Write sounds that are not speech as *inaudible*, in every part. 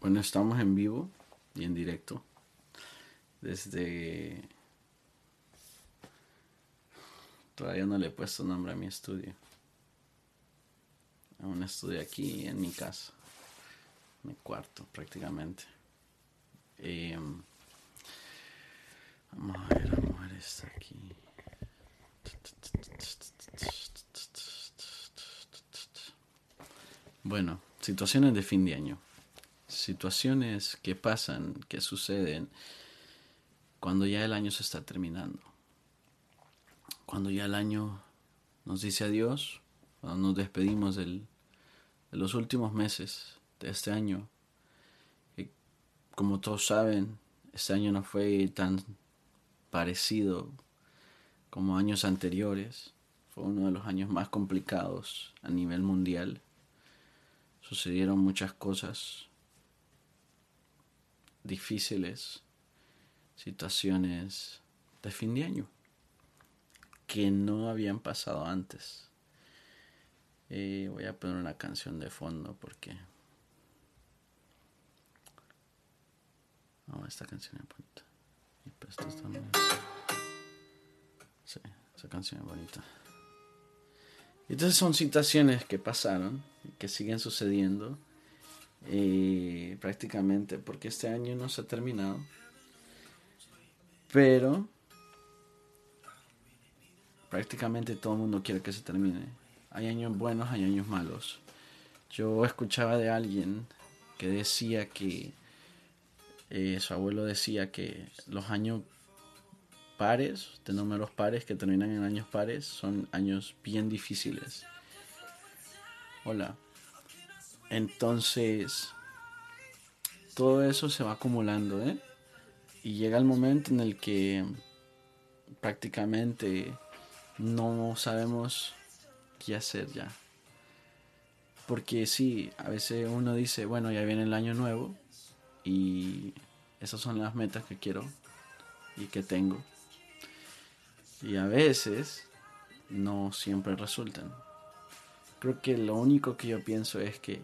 Bueno, estamos en vivo y en directo desde... Todavía no le he puesto nombre a mi estudio. A un estudio aquí en mi casa, mi cuarto prácticamente. Em, vamos a ver, vamos a ver esta aquí. Bueno, situaciones de fin de año situaciones que pasan, que suceden cuando ya el año se está terminando. Cuando ya el año nos dice adiós, cuando nos despedimos del, de los últimos meses de este año. Como todos saben, este año no fue tan parecido como años anteriores. Fue uno de los años más complicados a nivel mundial. Sucedieron muchas cosas difíciles, situaciones de fin de año que no habían pasado antes. Voy a poner una canción de fondo porque... No, esta canción es bonita. Y pues esa canción es bonita. Entonces son situaciones que pasaron, que siguen sucediendo prácticamente porque este año no se ha terminado. Pero prácticamente todo el mundo quiere que se termine. Hay años buenos, hay años malos. Yo escuchaba de alguien que decía que eh, su abuelo decía que los años pares, de números pares que terminan en años pares, son años bien difíciles. Hola. Entonces, todo eso se va acumulando, ¿eh? Y llega el momento en el que prácticamente no sabemos qué hacer ya. Porque sí, a veces uno dice, bueno, ya viene el año nuevo y esas son las metas que quiero y que tengo. Y a veces no siempre resultan. Creo que lo único que yo pienso es que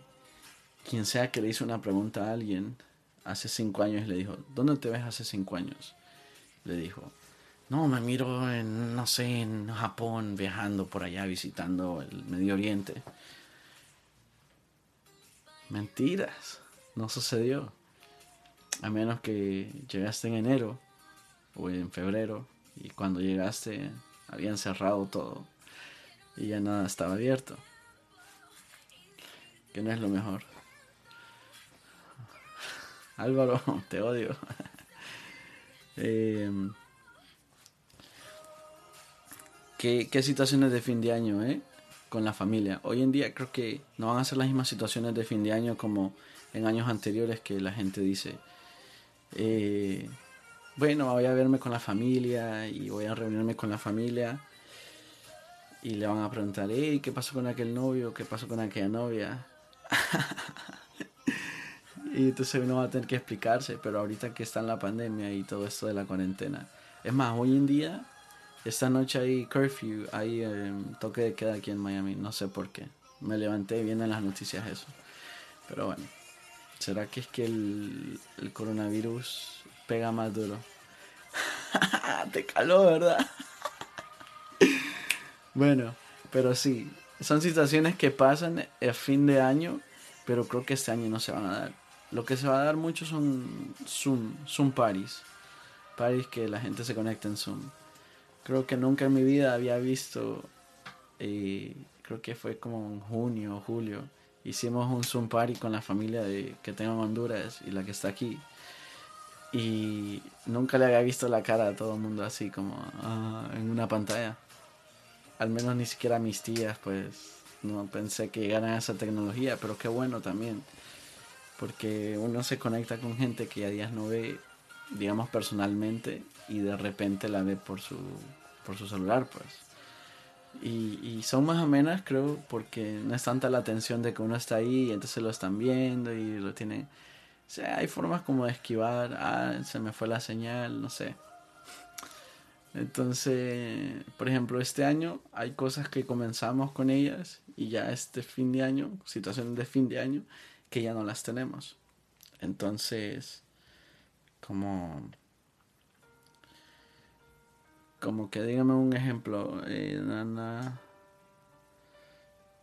quien sea que le hizo una pregunta a alguien hace cinco años le dijo, ¿dónde te ves hace cinco años? Le dijo, no, me miro en, no sé, en Japón, viajando por allá, visitando el Medio Oriente. Mentiras, no sucedió. A menos que llegaste en enero o en febrero y cuando llegaste habían cerrado todo y ya nada estaba abierto. Que no es lo mejor. Álvaro, *laughs* te odio. Em, ¿qué, situaciones de fin de año, eh? Con la familia. Hoy en día creo que no van a ser las mismas situaciones de fin de año como en años anteriores que la gente dice, eh, bueno, voy a verme con la familia y voy a reunirme con la familia y le van a preguntar, hey, ¿qué pasó con aquel novio? ¿Qué pasó con aquella novia? *laughs* Y entonces uno va a tener que explicarse, pero ahorita que está en la pandemia y todo esto de la cuarentena. Es más, hoy en día, esta noche hay curfew, hay em, toque de queda aquí en Miami, no sé por qué. Me levanté viendo en las noticias eso. Pero bueno, ¿será que es que el, el coronavirus pega más duro? *laughs* Te caló, ¿verdad? *laughs* bueno, pero sí, son situaciones que pasan a fin de año, pero creo que este año no se van a dar. Lo que se va a dar mucho son Zoom, Zoom parties. Parties que la gente se conecta en Zoom. Creo que nunca en mi vida había visto, eh, creo que fue como en junio o julio, hicimos un Zoom party con la familia de, que tengo en Honduras y la que está aquí. Y nunca le había visto la cara a todo el mundo así como ah, en una pantalla. Al menos ni siquiera mis tías, pues no pensé que llegaran a esa tecnología, pero qué bueno también porque uno se conecta con gente que a días no ve, digamos personalmente, y de repente la ve por su, por su celular, pues. Y, y son más amenas, creo, porque no es tanta la atención de que uno está ahí y entonces lo están viendo y lo tienen... O sea, hay formas como de esquivar, ah, se me fue la señal, no sé. Entonces, por ejemplo, este año hay cosas que comenzamos con ellas y ya este fin de año, situaciones de fin de año, que ya no las tenemos. Entonces, como como que dígame un ejemplo, eh, Nana,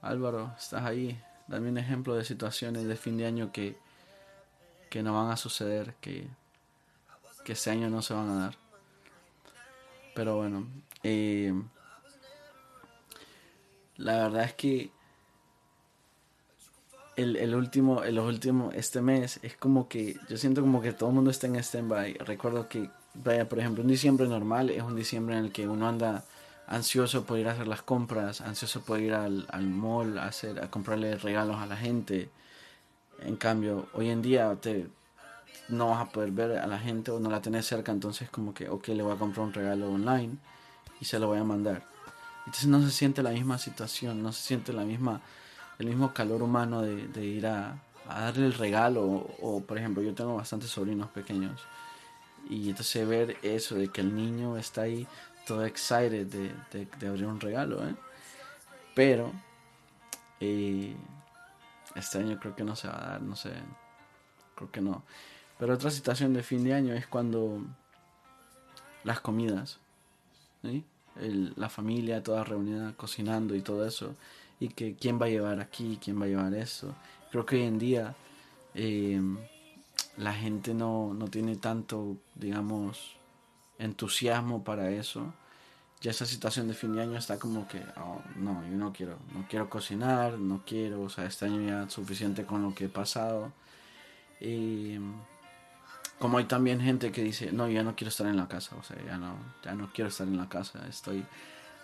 Álvaro, estás ahí, dame un ejemplo de situaciones de fin de año que, que no van a suceder, que, que este año no se van a dar. Pero bueno, eh, la verdad es que el, el último, el último, este mes es como que yo siento como que todo el mundo está en stand-by. Recuerdo que, vaya, por ejemplo, un diciembre normal es un diciembre en el que uno anda ansioso por ir a hacer las compras, ansioso por ir al, al mall a, hacer, a comprarle regalos a la gente. En cambio, hoy en día te, no vas a poder ver a la gente o no la tenés cerca, entonces como que, ok, le voy a comprar un regalo online y se lo voy a mandar. Entonces no se siente la misma situación, no se siente la misma, el mismo calor humano de, ir a, darle el regalo. O, por ejemplo, yo tengo bastantes sobrinos pequeños. Y entonces ver eso de que el niño está ahí todo excited de, abrir un regalo. ¿eh? Pero eh, este año creo que no se va a dar, no sé. Creo que no. Pero otra situación de fin de año es cuando las comidas. el, la familia toda reunida cocinando y todo eso. Y que quién va a llevar aquí, quién va a llevar eso. Creo que hoy en día eh, la gente no, no tiene tanto, digamos, entusiasmo para eso. Ya esa situación de fin de año está como que, oh, no, yo no quiero, no quiero cocinar, no quiero, o sea, este año ya suficiente con lo que he pasado. Y como hay también gente que dice, no, ya no quiero estar en la casa, o sea, ya no, ya no quiero estar en la casa, estoy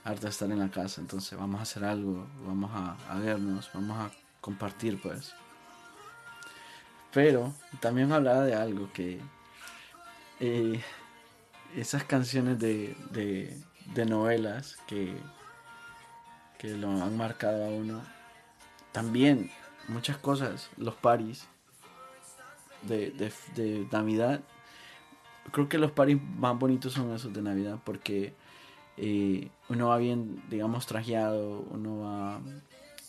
harta de estar en la casa, entonces vamos a hacer algo, vamos a, vernos, vamos a compartir pues. Pero también hablaba de algo que eh, esas canciones de, de, de, novelas que, que lo han marcado a uno, también muchas cosas, los paris, de, de, de, Navidad. Creo que los paris más bonitos son esos de Navidad porque uno va bien, digamos, trajeado, uno va,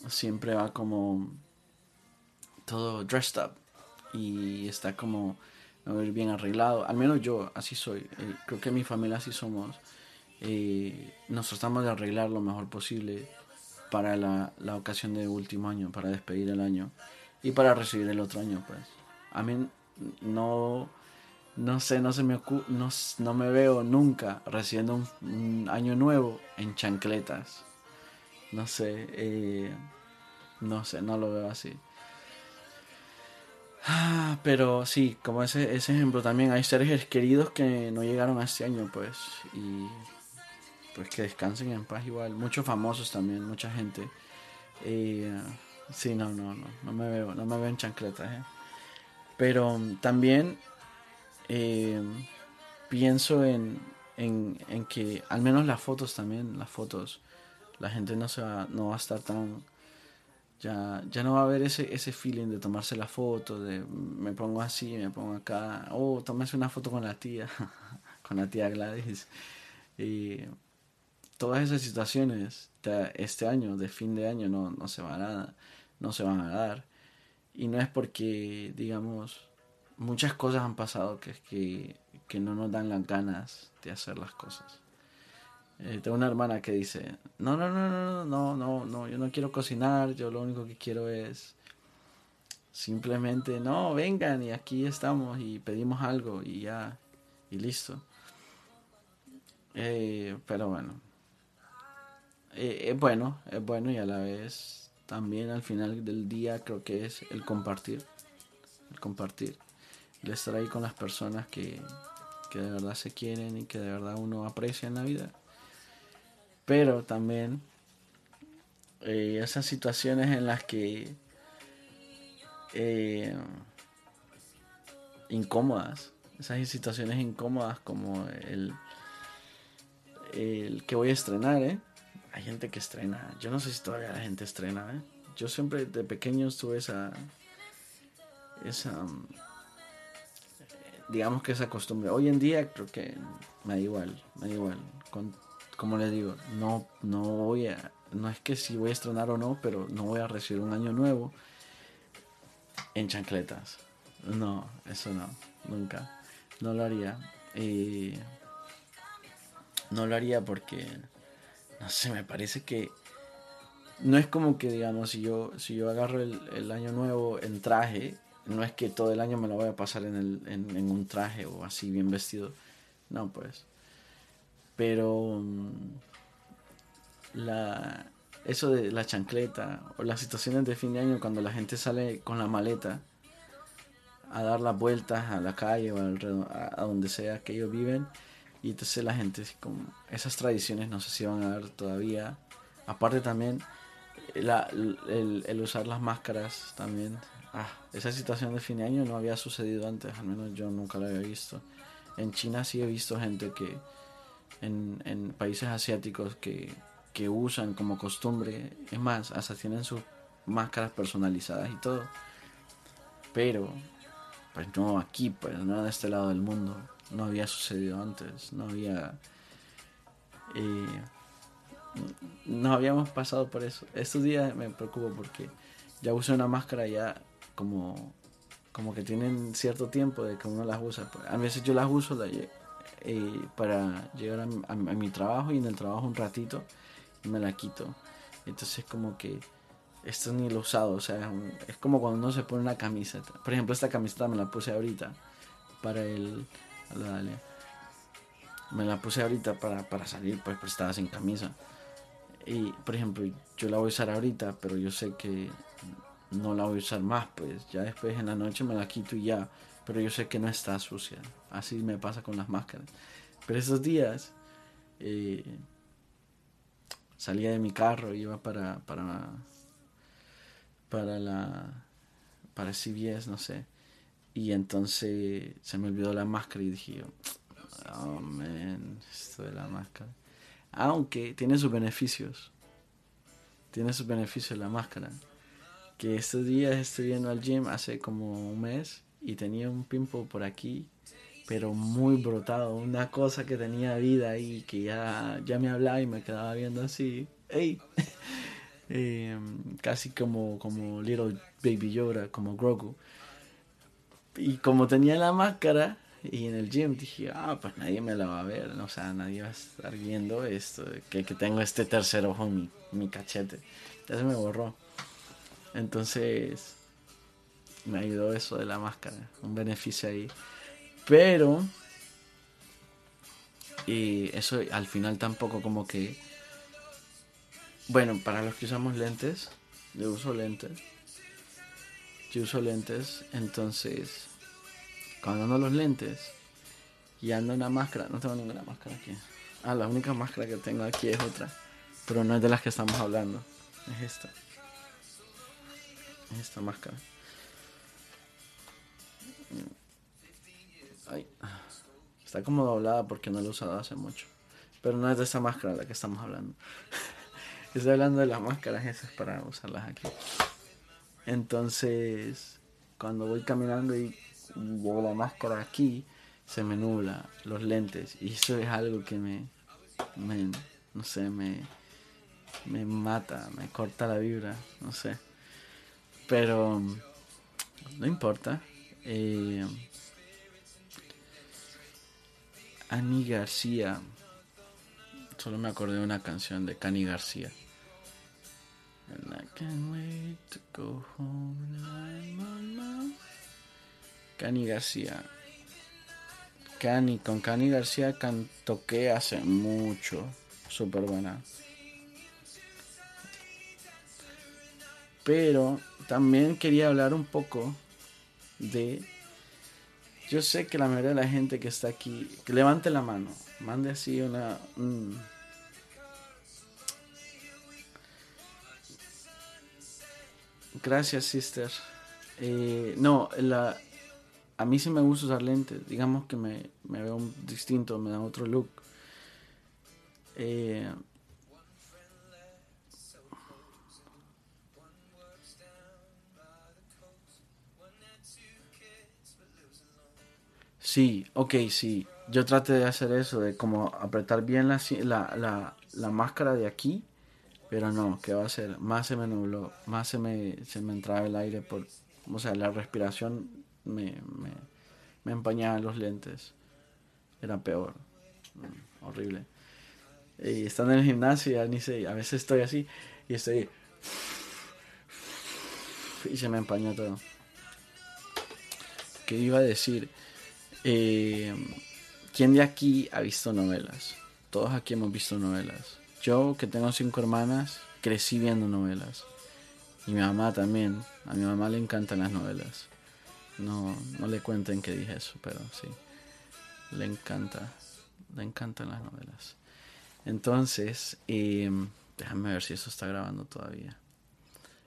siempre va como todo dressed up y está como bien arreglado. Al menos yo así soy. Eh, creo que mi familia así somos. Eh, nos tratamos de arreglar lo mejor posible para la, la ocasión de último año, para despedir el año y para recibir el otro año, pues. A mí no, no sé, no se me no, no, me veo nunca recibiendo un, año nuevo en chancletas. No sé, eh, no sé, no lo veo así. Ah, pero sí, como ese, ese ejemplo también, hay seres queridos que no llegaron este año, pues, y pues que descansen en paz igual. Muchos famosos también, mucha gente. Eh, sí, no, no, no, no me veo, no me veo en chancletas, eh. Pero también eh, pienso en, en, que al menos las fotos también, las fotos, la gente no, se va, no va a estar tan... Ya, ya no va a haber ese, ese feeling de tomarse la foto, de me pongo así, me pongo acá, oh, tómese una foto con la tía, *laughs* con la tía Gladys. Y todas esas situaciones este año, de fin de año, no, no, se van a, no se van a dar. Y no es porque, digamos, muchas cosas han pasado que, que, que no nos dan las ganas de hacer las cosas. Eh, tengo una hermana que dice, no, no, no, no, no, no, no, yo no quiero cocinar, yo lo único que quiero es simplemente, no, vengan y aquí estamos y pedimos algo y ya, y listo. Eh, pero bueno, eh, es bueno, es bueno y a la vez también al final del día creo que es el compartir. El compartir. El estar ahí con las personas que, que de verdad se quieren y que de verdad uno aprecia en la vida. Pero también eh, esas situaciones en las que eh, incómodas, esas situaciones incómodas como el, el que voy a estrenar, ¿eh? hay gente que estrena. Yo no sé si todavía la gente estrena, ¿eh? Yo siempre de pequeño tuve esa. Esa. Digamos que esa costumbre. Hoy en día creo que me da igual, me da igual. Con, como les digo, no, no voy a. No es que si voy a estrenar o no, pero no voy a recibir un año nuevo en chancletas. No, eso no, nunca. No lo haría. No lo haría porque, no sé, me parece que no es como que, digamos, si yo, si yo agarro el, año nuevo en traje, no es que todo el año me lo voy a pasar en, el, en, un traje o así bien vestido. No, pues. Pero mm, la, eso de la chancleta o las situaciones de fin de año cuando la gente sale con la maleta a dar las vueltas a la calle o a, donde sea que ellos viven y entonces la gente como esas tradiciones no sé si van a dar todavía aparte también el, usar las máscaras también ah, esa situación de fin de año no había sucedido antes al menos yo nunca la había visto en China sí he visto gente que en, en países asiáticos que que usan como costumbre. Es más, hasta tienen sus máscaras personalizadas y todo. Pero, pues no aquí, pues no de este lado del mundo. No había sucedido antes. No había... Eh, no habíamos pasado por eso. Estos días me preocupo porque ya uso una máscara ya como, como que tienen cierto tiempo de que uno las usa. A veces yo las uso eh, para llegar a mi trabajo y en el trabajo un ratito me la quito. Entonces como que esto ni lo usado, o sea, es como cuando uno se pone una camiseta. Por ejemplo, esta camiseta me la puse ahorita para el... Dale. Me la puse ahorita para, para salir, pues, pues estaba sin camisa. Y, por ejemplo, yo la voy a usar ahorita, pero yo sé que no la voy a usar más, pues ya después en la noche me la quito y ya. Pero yo sé que no está sucia. Así me pasa con las máscaras. Pero esos días... Eh, salía de mi carro, iba para, para, la, para CBS, no sé. Y entonces se me olvidó la máscara y dije, oh man, esto de la máscara. Aunque tiene sus beneficios. Tiene sus beneficios la máscara. Que estos días estoy yendo al gym hace como un mes y tenía un pimpo por aquí pero muy brotado, una cosa que tenía vida ahí, que ya, ya me hablaba y me quedaba viendo así, ¡Ey! *laughs* Em, casi como, como Little Baby Yoda, como Grogu. Y como tenía la máscara y en el gym dije, ah, pues nadie me la va a ver, o sea, nadie va a estar viendo esto, que, que tengo este tercer ojo mi, mi cachete. Ya se me borró. Entonces, me ayudó eso de la máscara, un beneficio ahí. Pero y eso al final tampoco como que bueno, para los que usamos lentes, yo uso lentes. Yo uso lentes, entonces cuando ando los lentes y ando una máscara, no tengo ninguna máscara aquí. Ah, la única máscara que tengo aquí es otra, pero no es de las que estamos hablando, es esta. Es esta máscara. Está como doblada porque no la he usado hace mucho. Pero no es de esa máscara la que estamos hablando. *laughs* Estoy hablando de las máscaras esas para usarlas aquí. Entonces, cuando voy caminando y llevo la máscara aquí, se me nubla los lentes. Y eso es algo que me, me no sé, me, me mata, me corta la vibra, no sé. Pero no importa. Eh, Ani García. Solo me acordé de una canción de Cani García. And I can't wait to go home Cani García. Cani, con Cani García toqué hace mucho. Súper buena. Pero también quería hablar un poco de yo sé que la mayoría de la gente que está aquí, que levante la mano, mande así una... Gracias, sister. Eh, no, la, a mí sí me gusta usar lentes. Digamos que me, me veo distinto, me da otro look. Eh, Sí, ok, sí. Yo traté de hacer eso, de como apretar bien la, la, la, máscara de aquí, pero no, ¿qué va a hacer? Más se me nubló, más se me, se me entraba el aire por, o sea, la respiración me, me, me empañaban los lentes. Era peor. Mm, horrible. Y estando en el gimnasio, ni sé, a veces estoy así y estoy. Y se me empaña todo. ¿Qué iba a decir? Eh, ¿Quién de aquí ha visto novelas? Todos aquí hemos visto novelas. Yo, que tengo cinco hermanas, crecí viendo novelas. Y mi mamá también. A mi mamá le encantan las novelas. No, no le cuenten que dije eso, pero sí. Le encanta. Le encantan las novelas. Entonces, em, déjame ver si eso está grabando todavía.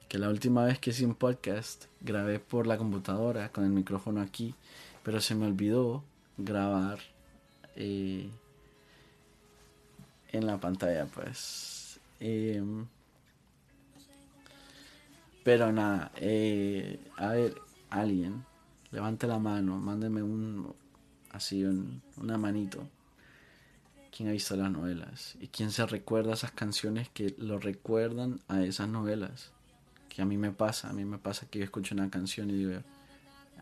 Que la última vez que hice un podcast grabé por la computadora con el micrófono aquí, pero se me olvidó grabar eh, en la pantalla, pues. Em, pero nada, eh, a ver, alguien, levante la mano, mándeme un, así, un, una manito. ¿Quién ha visto las novelas? ¿Y quién se recuerda esas canciones que lo recuerdan a esas novelas? Que a mí me pasa, a mí me pasa que yo escucho una canción y digo,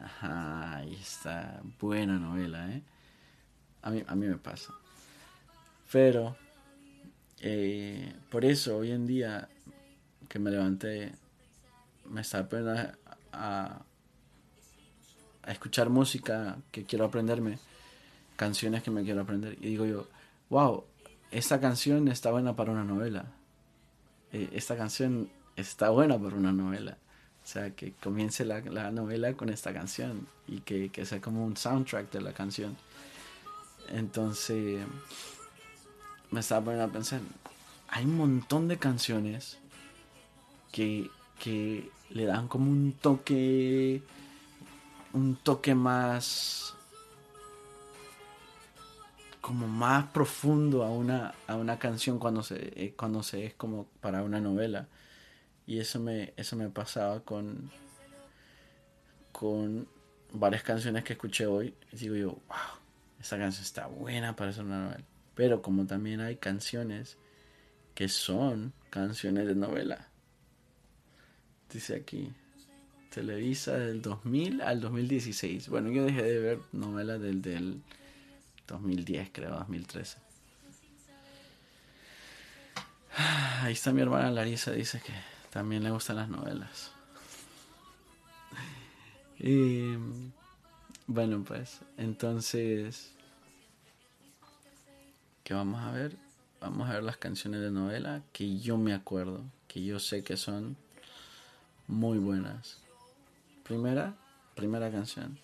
ajá, ahí está, buena novela, ¿eh? A mí, a mí me pasa. Pero, eh, por eso hoy en día que me levanté, me está poniendo a, a escuchar música que quiero aprenderme, canciones que me quiero aprender. Y digo yo, wow, esta canción está buena para una novela. Eh, esta canción está buena para una novela. Sea, que comience la, la novela con esta canción y que, que sea como un soundtrack de la canción. Entonces, me estaba poniendo a pensar, hay un montón de canciones que, que le dan como un toque, un toque más, como más profundo a una, a una canción cuando se, eh, cuando se es como para una novela. Y eso me, eso me pasaba con, con varias canciones que escuché hoy. Y digo yo, wow, esta canción está buena para ser una novela. Pero como también hay canciones que son canciones de novela. Dice aquí, Televisa del 2000 al 2016. Bueno, yo dejé de ver novelas del, del 2010, creo, 2013. Ahí está mi hermana Larisa, dice que también le gustan las novelas. *laughs* Y bueno, pues entonces, ¿qué vamos a ver? Vamos a ver las canciones de novela que yo me acuerdo, que yo sé que son muy buenas. Primera, primera canción.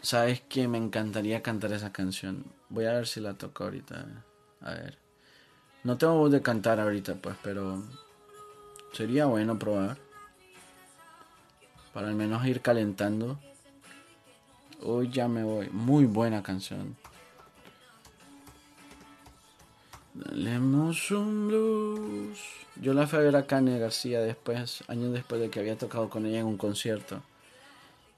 ¿Sabes que me encantaría cantar esa canción? Voy a ver si la toco ahorita. A ver. No tengo voz de cantar ahorita, pues, pero sería bueno probar. Para al menos ir calentando. Hoy ya me voy. Muy buena canción. Dale un blues. Yo la fui a ver a Kanye García después, años después de que había tocado con ella en un concierto.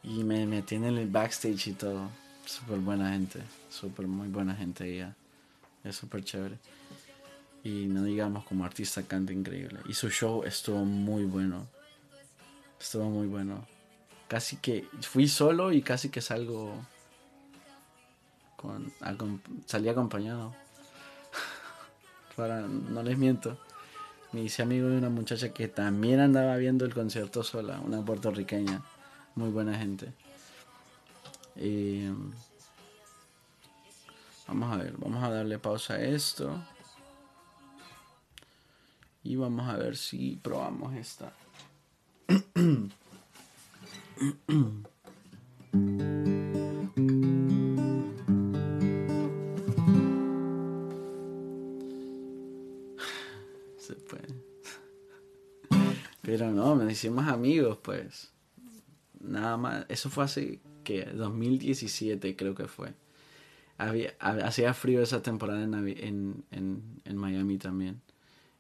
Y me metí en el backstage y todo. Súper buena gente. Súper muy buena gente ella. Es súper chévere. Y no digamos como artista canta increíble. Y su show estuvo muy bueno. Estuvo muy bueno. Casi que fui solo y casi que salgo salí acompañado. *laughs* Para no les miento. Me hice amigo de una muchacha que también andaba viendo el concierto sola, una puertorriqueña. Muy buena gente. vamos a ver, vamos a darle pausa a esto. Y vamos a ver si probamos esta. Se puede. Pero no, me hicimos amigos, pues. Nada más. Eso fue hace que 2017 creo que fue. Había, hacía frío esa temporada en, en, en Miami también.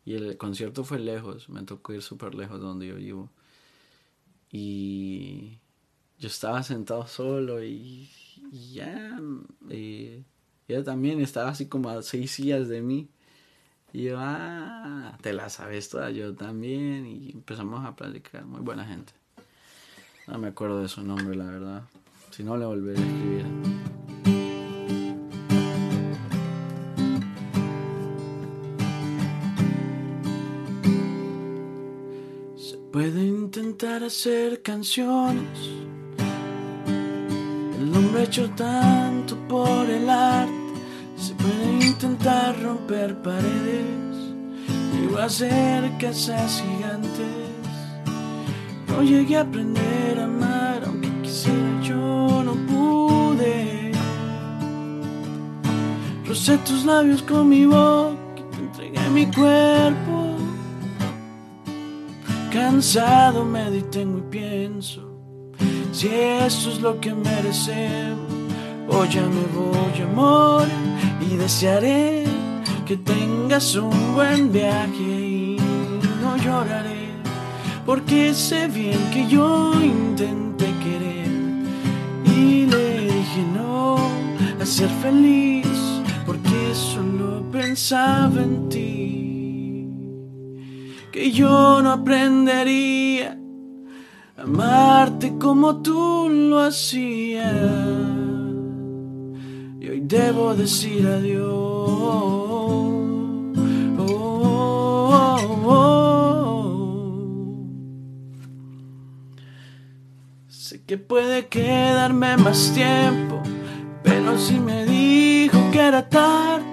Y el concierto fue lejos, me tocó ir súper lejos de donde yo vivo. Y yo estaba sentado solo y, ya, y ella también estaba así como a seis sillas de mí. Y yo, ah, te la sabes toda, yo también. Y empezamos a platicar, muy buena gente. No me acuerdo de su nombre, la verdad. Si no, le volveré a escribir. Hacer canciones. El hombre hecho tanto por el arte. Se puede intentar romper paredes. Llegó a hacer casas gigantes. No llegué a aprender a amar, aunque quisiera yo no pude. Rosé tus labios con mi boca te entregué mi cuerpo. Cansado me detengo y pienso si eso es lo que merecemos. Hoy ya me voy, amor, y desearé que tengas un buen viaje y no lloraré porque sé bien que yo intenté querer y le dije no a ser feliz porque solo pensaba en ti que yo no aprendería a amarte como tú lo hacías. Y hoy debo decir adiós. Que puede quedarme más tiempo, pero si me dijo que era tarde,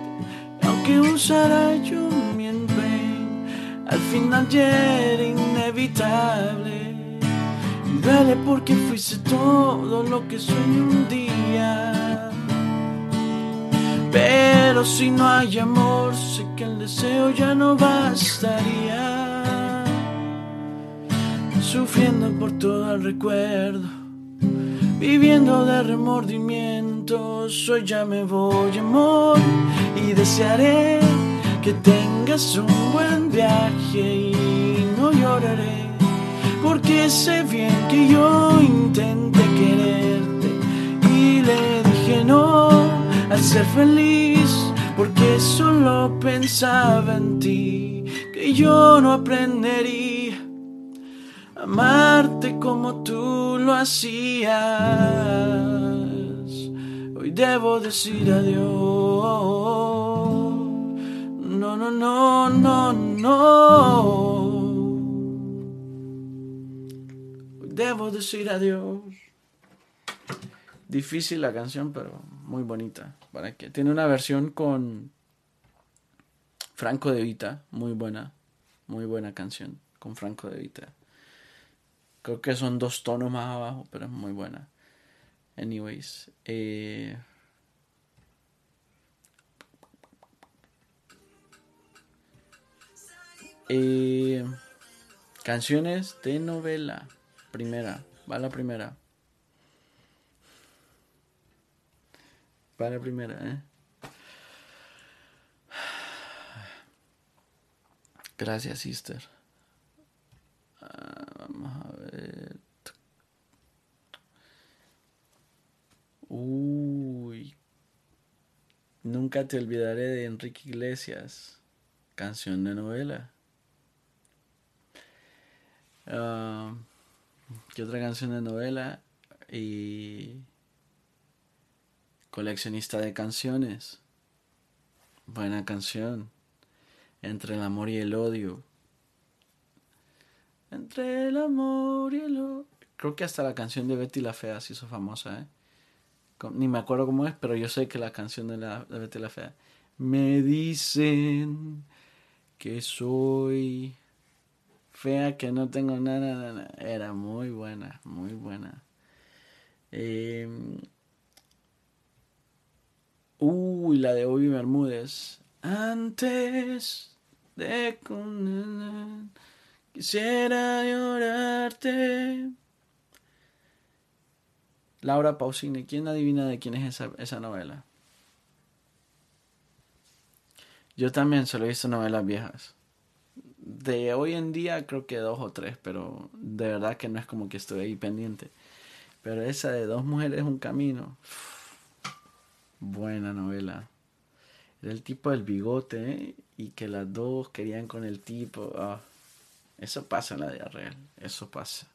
aunque usara yo al final ya era inevitable. Duele porque fuiste todo lo que soy un día. Pero si no hay amor, sé que el deseo ya no bastaría. Sufriendo por todo el recuerdo viviendo de remordimientos. Hoy ya me voy, amor, y desearé que tengas un buen viaje y no lloraré, porque sé bien que yo intenté quererte y le dije no al ser feliz, porque solo pensaba en ti, que yo no aprendería amarte como tú lo hacías. Hoy debo decir adiós. No, no, no, no, no. Debo decir adiós. Difícil la canción, pero muy bonita. ¿Para que Tiene una versión con Franco de Vita, muy buena, muy buena canción con Franco de Vita. Creo que son dos tonos más abajo, pero es muy buena. Anyways. Eh, eh, canciones de novela. Primera. Va la primera. Va la primera, ¿eh? Gracias, sister. Uy. Nunca te olvidaré de Enrique Iglesias. Canción de novela. Ah, ¿Qué otra canción de novela? Y coleccionista de canciones. Buena canción. Entre el amor y el odio. Entre el amor y el odio. Creo que hasta la canción de Betty la Fea se hizo famosa, ¿eh? Ni me acuerdo cómo es, pero yo sé que la canción de, la, de Betty la Fea. Me dicen que soy fea, que no tengo nada, nada. Era muy buena, muy buena. Em, uy, la de Obi Bermúdez. Antes de condenar Quisiera llorarte. Laura Pausini, ¿quién adivina de quién es esa, novela? Yo también solo he visto novelas viejas. De hoy en día creo que dos o tres, pero de verdad que no es como que estoy ahí pendiente. Pero esa de dos mujeres un camino. Buena novela. Era el tipo del bigote ¿eh? y que las dos querían con el tipo. Ah. Eso pasa en la vida real, eso pasa.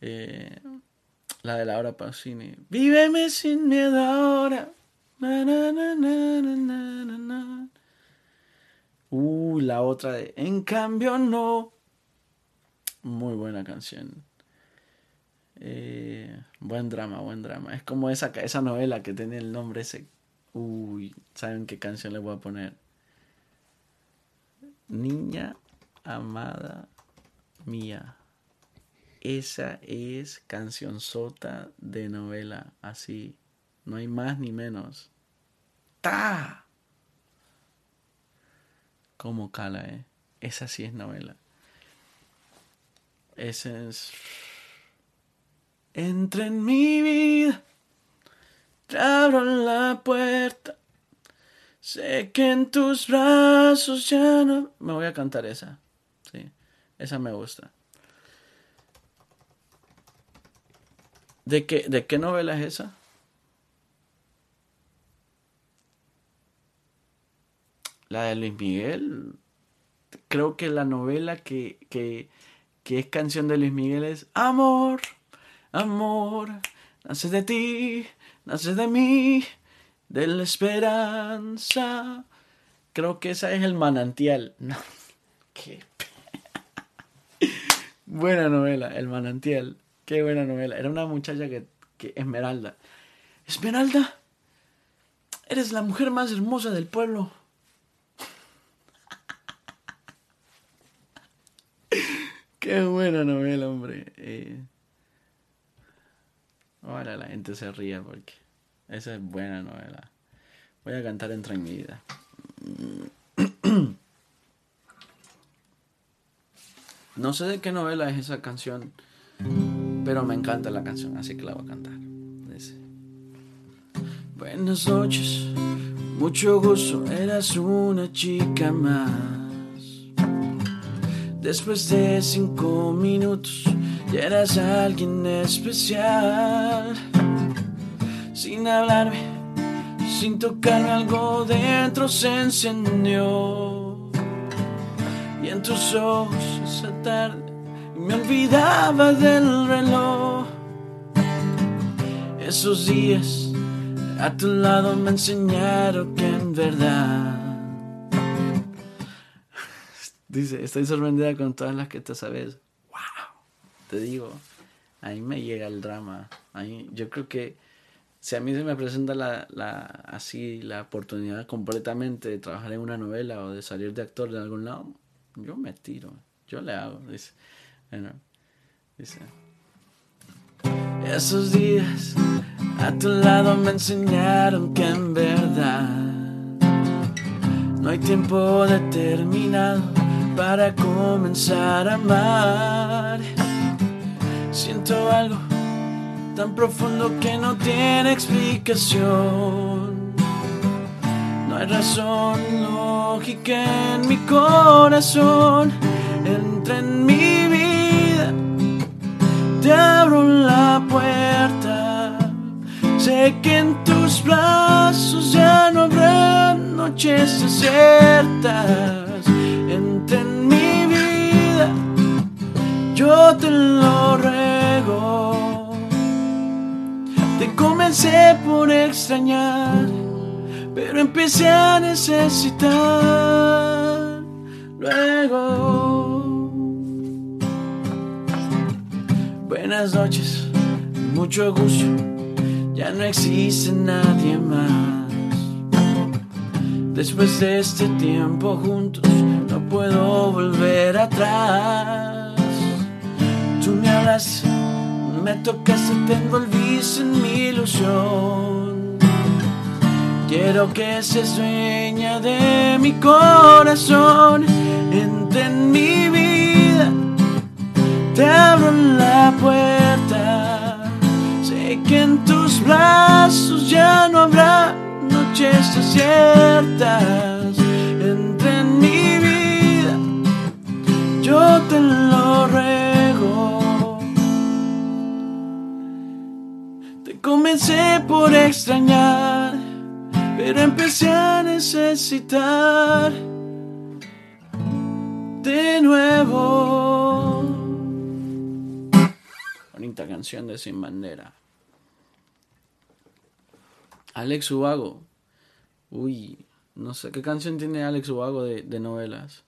Eh, la de Laura Pausini. Víveme sin miedo ahora. Uy, la otra de En cambio no. Muy buena canción. Eh, buen drama, buen drama. Es como esa, esa novela que tiene el nombre ese. Uy, ¿saben qué canción le voy a poner? Niña amada mía. Esa es canción sota de novela, así. No hay más ni menos. ¡Ta! Como cala, eh. Esa sí es novela. Esa es. Entra en mi vida. Te abro la puerta. Sé que en tus brazos ya no. Me voy a cantar esa. Sí. Esa me gusta. ¿De qué, ¿De qué novela es esa? La de Luis Miguel. Creo que la novela que, que, que es canción de Luis Miguel es Amor, amor, nace de ti, nace de mí, de la esperanza. Creo que esa es el manantial. *laughs* No, qué *laughs* Buena novela, El manantial. Qué buena novela. Era una muchacha que, que Esmeralda. Esmeralda, eres la mujer más hermosa del pueblo. Qué buena novela, hombre. Eh, ahora la gente se ríe porque esa es buena novela. Voy a cantar Entra en mi vida. *clears throat* No sé de qué novela es esa canción. Pero me encanta la canción, así que la voy a cantar. Buenas noches, mucho gusto, eras una chica más. Después de cinco minutos, ya eras alguien especial. Sin hablarme, sin tocarme, algo dentro se encendió. Y en tus ojos esa tarde me olvidaba del reloj. Esos días a tu lado me enseñaron que en verdad. Dice, estoy sorprendida con todas las que te sabes. ¡Wow! Te digo, ahí me llega el drama. Ahí, yo creo que si a mí se me presenta la, la, así la oportunidad completamente de trabajar en una novela o de salir de actor de algún lado, yo me tiro, yo le hago. Dice. Dice. Esos días a tu lado me enseñaron que en verdad no hay tiempo determinado para comenzar a amar. Siento algo tan profundo que no tiene explicación. No hay razón lógica en mi corazón. Entra en mi vida te abro la puerta. Sé que en tus brazos ya no habrá noches desiertas. Entra en mi vida, yo te lo ruego. Te comencé por extrañar, pero empecé a necesitar luego. Buenas noches, mucho gusto, ya no existe nadie más. Después de este tiempo juntos, no puedo volver atrás. Tú me hablas, me tocaste, te envolviste en mi ilusión. Quiero que seas dueña de mi corazón, entre en mi vida te abro la puerta. Sé que en tus brazos ya no habrá noches desiertas. Entra en mi vida, yo te lo ruego. Te comencé por extrañar, pero empecé a necesitar de nuevo quinta canción de Sin Bandera. Alex Ubago. Uy, no sé qué canción tiene Alex Ubago de, de novelas.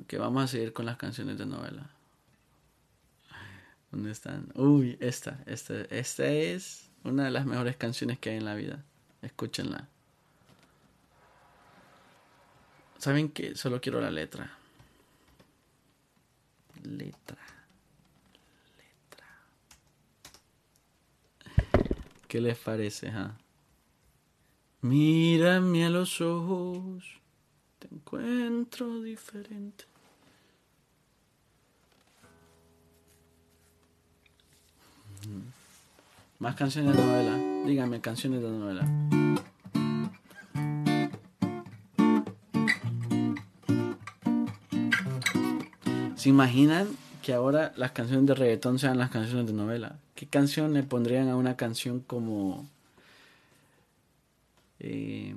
Ok, vamos a seguir con las canciones de novela. ¿Dónde están? Uy, esta, esta, esta es una de las mejores canciones que hay en la vida. Escúchenla. ¿Saben qué? Solo quiero la letra. Letra. Letra. ¿Qué les parece, ah? Mírame a los ojos, te encuentro diferente. Más canciones de novela. Díganme canciones de novela. ¿Se imaginan que ahora las canciones de reggaetón sean las canciones de novela? ¿Qué canción le pondrían a una canción como... Eh,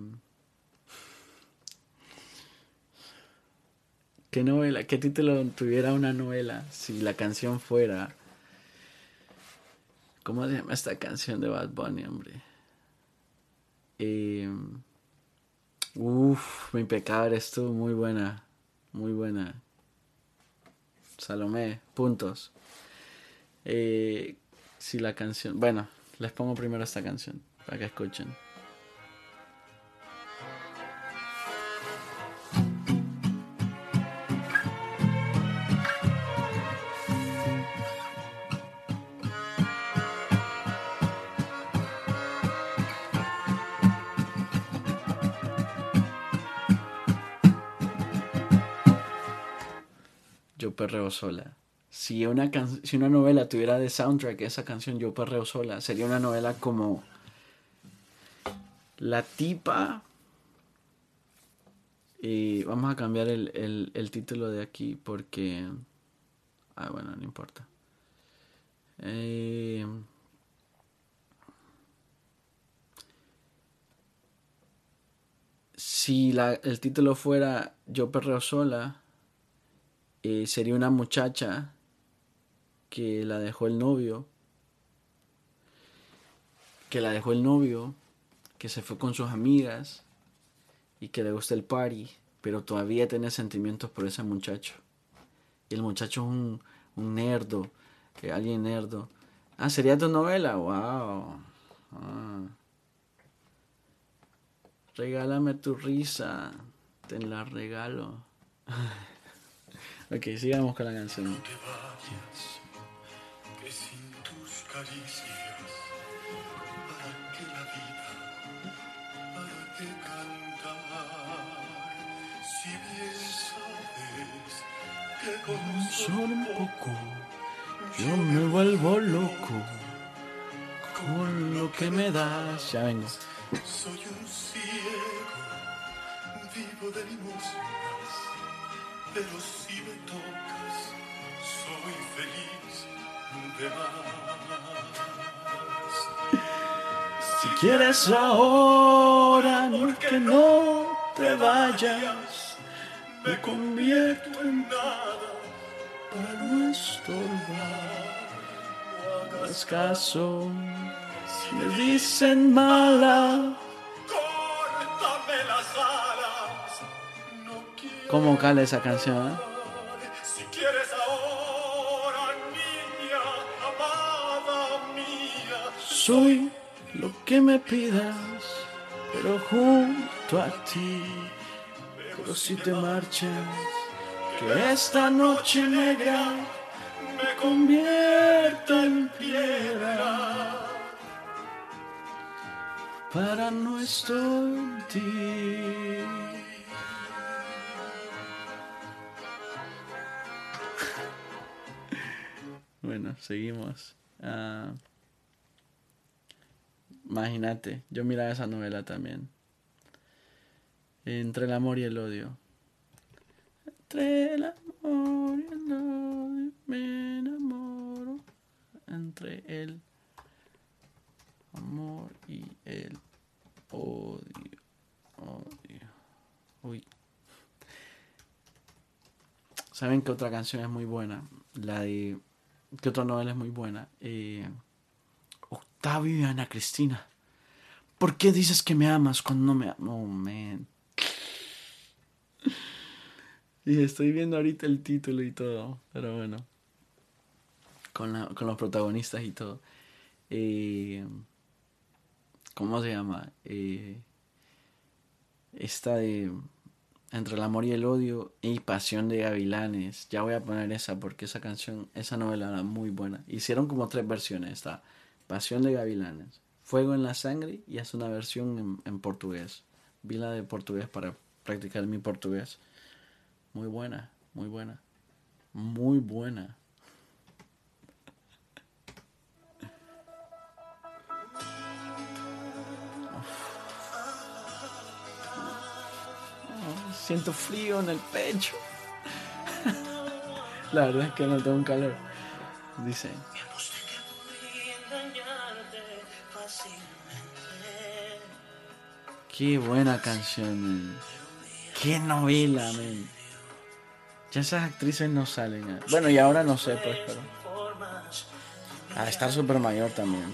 ¿Qué novela? ¿Qué título tuviera una novela si la canción fuera... ¿Cómo se llama esta canción de Bad Bunny, hombre? Eh, uf, mi pecado estuvo muy buena. Muy buena. Salomé, puntos. Eh, si la canción. Bueno, les pongo primero esta canción para que escuchen. Perreo sola. Si una, si una novela tuviera de soundtrack esa canción Yo perreo sola, sería una novela como La tipa... Y vamos a cambiar el, el, título de aquí porque... Ah, bueno, no importa. Eh, si la, el título fuera Yo perreo sola, eh, sería una muchacha que la dejó el novio, que la dejó el novio, que se fue con sus amigas y que le gusta el party, pero todavía tiene sentimientos por ese muchacho. Y el muchacho es un, un nerdo, que alguien nerdo. Ah, sería tu novela, wow. Ah. Regálame tu risa, te la regalo. *laughs* Ok, sigamos con la canción. No te vayas, que sin tus caricias, ¿para qué la vida? ¿Para qué cantar? Si bien sabes que con solo un poco yo me vuelvo loco con lo que me das. Ya vengo. Soy un ciego, vivo de limosnas pero si me tocas, soy feliz de más. Si quieres ahora, porque no te vayas, me convierto en nada para no estorbar. No hagas caso si me dicen mala ¿Cómo cala esa canción? Eh? Si quieres ahora, niña, amada mía, soy lo que me pidas, pero junto a ti. Pero si te marchas, que esta noche negra me convierta en piedra para no estar en ti. Bueno, seguimos. Ah, imagínate, yo miraba esa novela también. Entre el amor y el odio. Entre el amor y el odio me enamoro. Entre el amor y el odio. Odio. Uy. ¿Saben qué otra canción es muy buena? La de ¿Qué otra novela es muy buena? Eh, Octavio y Ana Cristina. ¿Por qué dices que me amas cuando no me amas? Oh, man. Y estoy viendo ahorita el título y todo, pero bueno. Con, los protagonistas y todo. Eh, ¿Cómo se llama? Eh, esta de Entre el amor y el odio y Pasión de Gavilanes. Ya voy a poner esa porque esa canción, esa novela era muy buena. Hicieron como tres versiones. Está Pasión de Gavilanes, Fuego en la Sangre y hace una versión en, en portugués. Vi la de portugués para practicar mi portugués. Muy buena, muy buena. Muy buena. Siento frío en el pecho. *laughs* La verdad es que no tengo un calor. Dice. Qué buena canción, Qué novela, men. Ya esas actrices no salen. Eh. Bueno, y ahora no sé, pues, pero. A estar súper mayor también.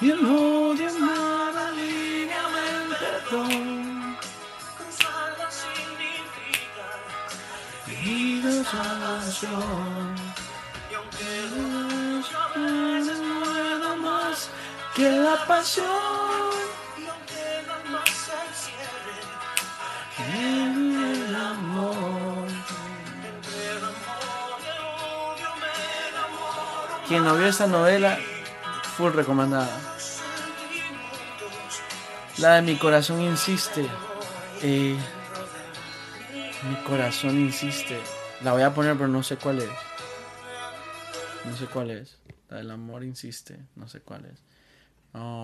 Y el odio nada lineamente todo. Vida salvación. Y aunque muchas no puedo más que la pasión. Y aunque la más se cierre. El amor. Quien no vio esa novela, full recomendada. La de mi corazón insiste. Eh, mi corazón insiste. La voy a poner, pero no sé cuál es. No sé cuál es. La del amor insiste. No sé cuál es.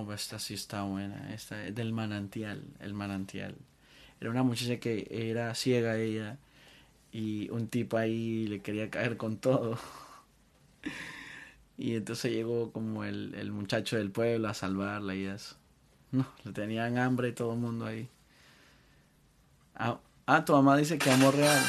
Pues esta sí está buena. Esta es del manantial. El manantial. Era una muchacha que era ciega ella. Y un tipo ahí le quería caer con todo. *laughs* Y entonces llegó como el, el muchacho del pueblo a salvarla y eso. *laughs* No, le tenían hambre todo el mundo ahí. Ah, ah, tu mamá dice que amor real.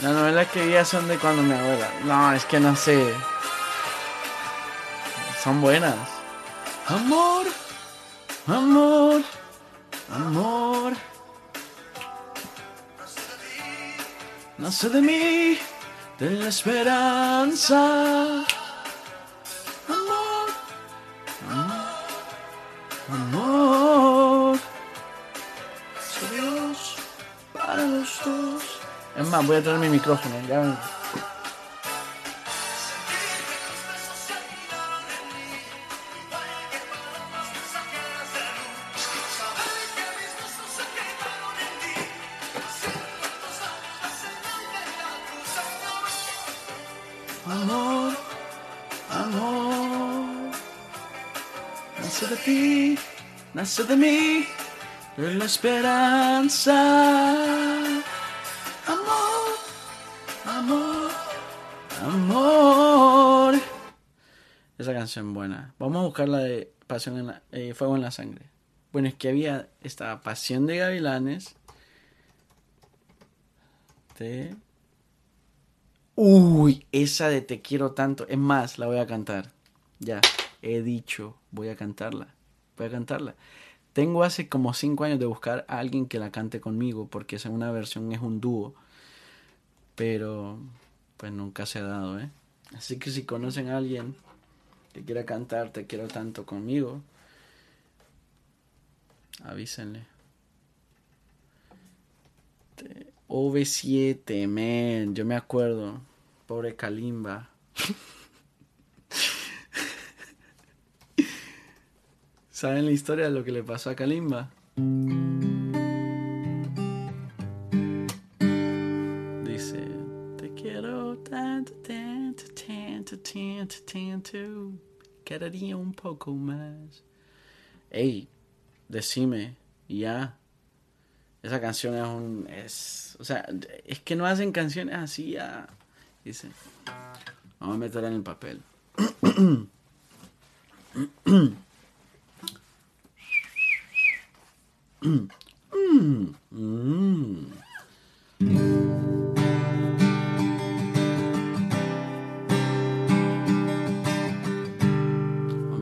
Las novelas que vi son de cuando mi abuela. No, es que no sé. Son buenas. Amor, amor, amor. Nace de mí, de la esperanza. Amor, amor, amor. Dios para los dos. Es más, voy a traer mi micrófono. Ya nace de mí la esperanza. Amor, amor, amor. Esa canción buena. Vamos a buscar la de Pasión en la, eh, Fuego en la Sangre. Bueno, es que había esta Pasión de Gavilanes. De... Uy, esa de Te quiero tanto. Es más, la voy a cantar. Ya, he dicho, voy a cantarla voy a cantarla. Tengo hace como 5 años de buscar a alguien que la cante conmigo, porque esa una versión es un dúo. Pero, pues nunca se ha dado, ¿eh? Así que si conocen a alguien que quiera cantar Te quiero tanto conmigo, Avísenle. OV7, man. Yo me acuerdo. Pobre Kalimba. *laughs* ¿Saben la historia de lo que le pasó a Kalimba? Dice, te quiero tanto, tanto, tanto, tanto, tanto. Quedaría un poco más. Ey, decime, ya. Esa canción es un. Es, o sea, es que no hacen canciones así ya. Dice. Vamos a meterla en el papel. *clears throat* Vamos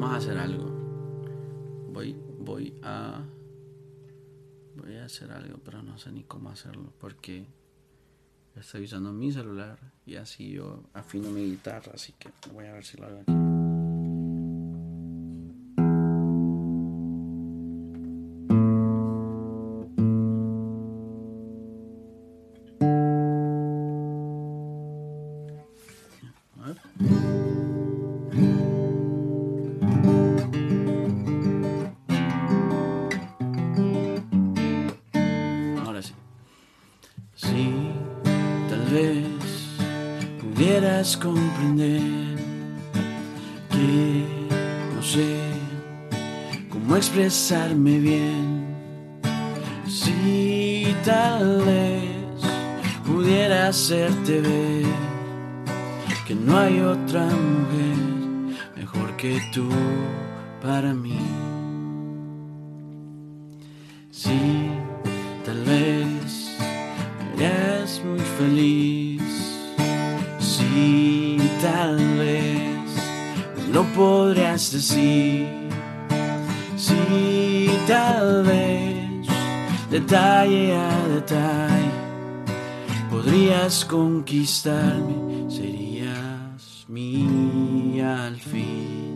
a hacer algo. Voy, voy a. Voy a hacer algo, pero no sé ni cómo hacerlo. Porque estoy usando mi celular y así yo afino mi guitarra. Así que voy a ver si lo hago aquí. Expresarme bien. Si tal vez pudiera hacerte ver que no hay otra mujer mejor que tú para mí. Si tal vez eres muy feliz, si tal vez me lo podrías decir, tal vez detalle a detalle podrías conquistarme, serías mía al fin.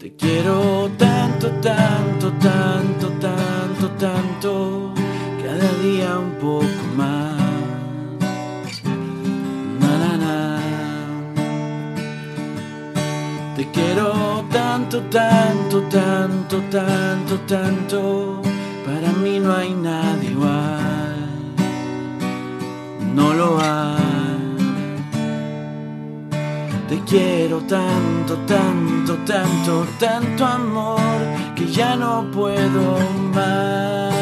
Te quiero tanto, tanto, tanto, tanto, tanto, cada día un poco tanto, tanto, tanto, tanto, tanto, para mí no hay nada igual, no lo hay. Te quiero tanto, tanto, tanto, tanto amor que ya no puedo más.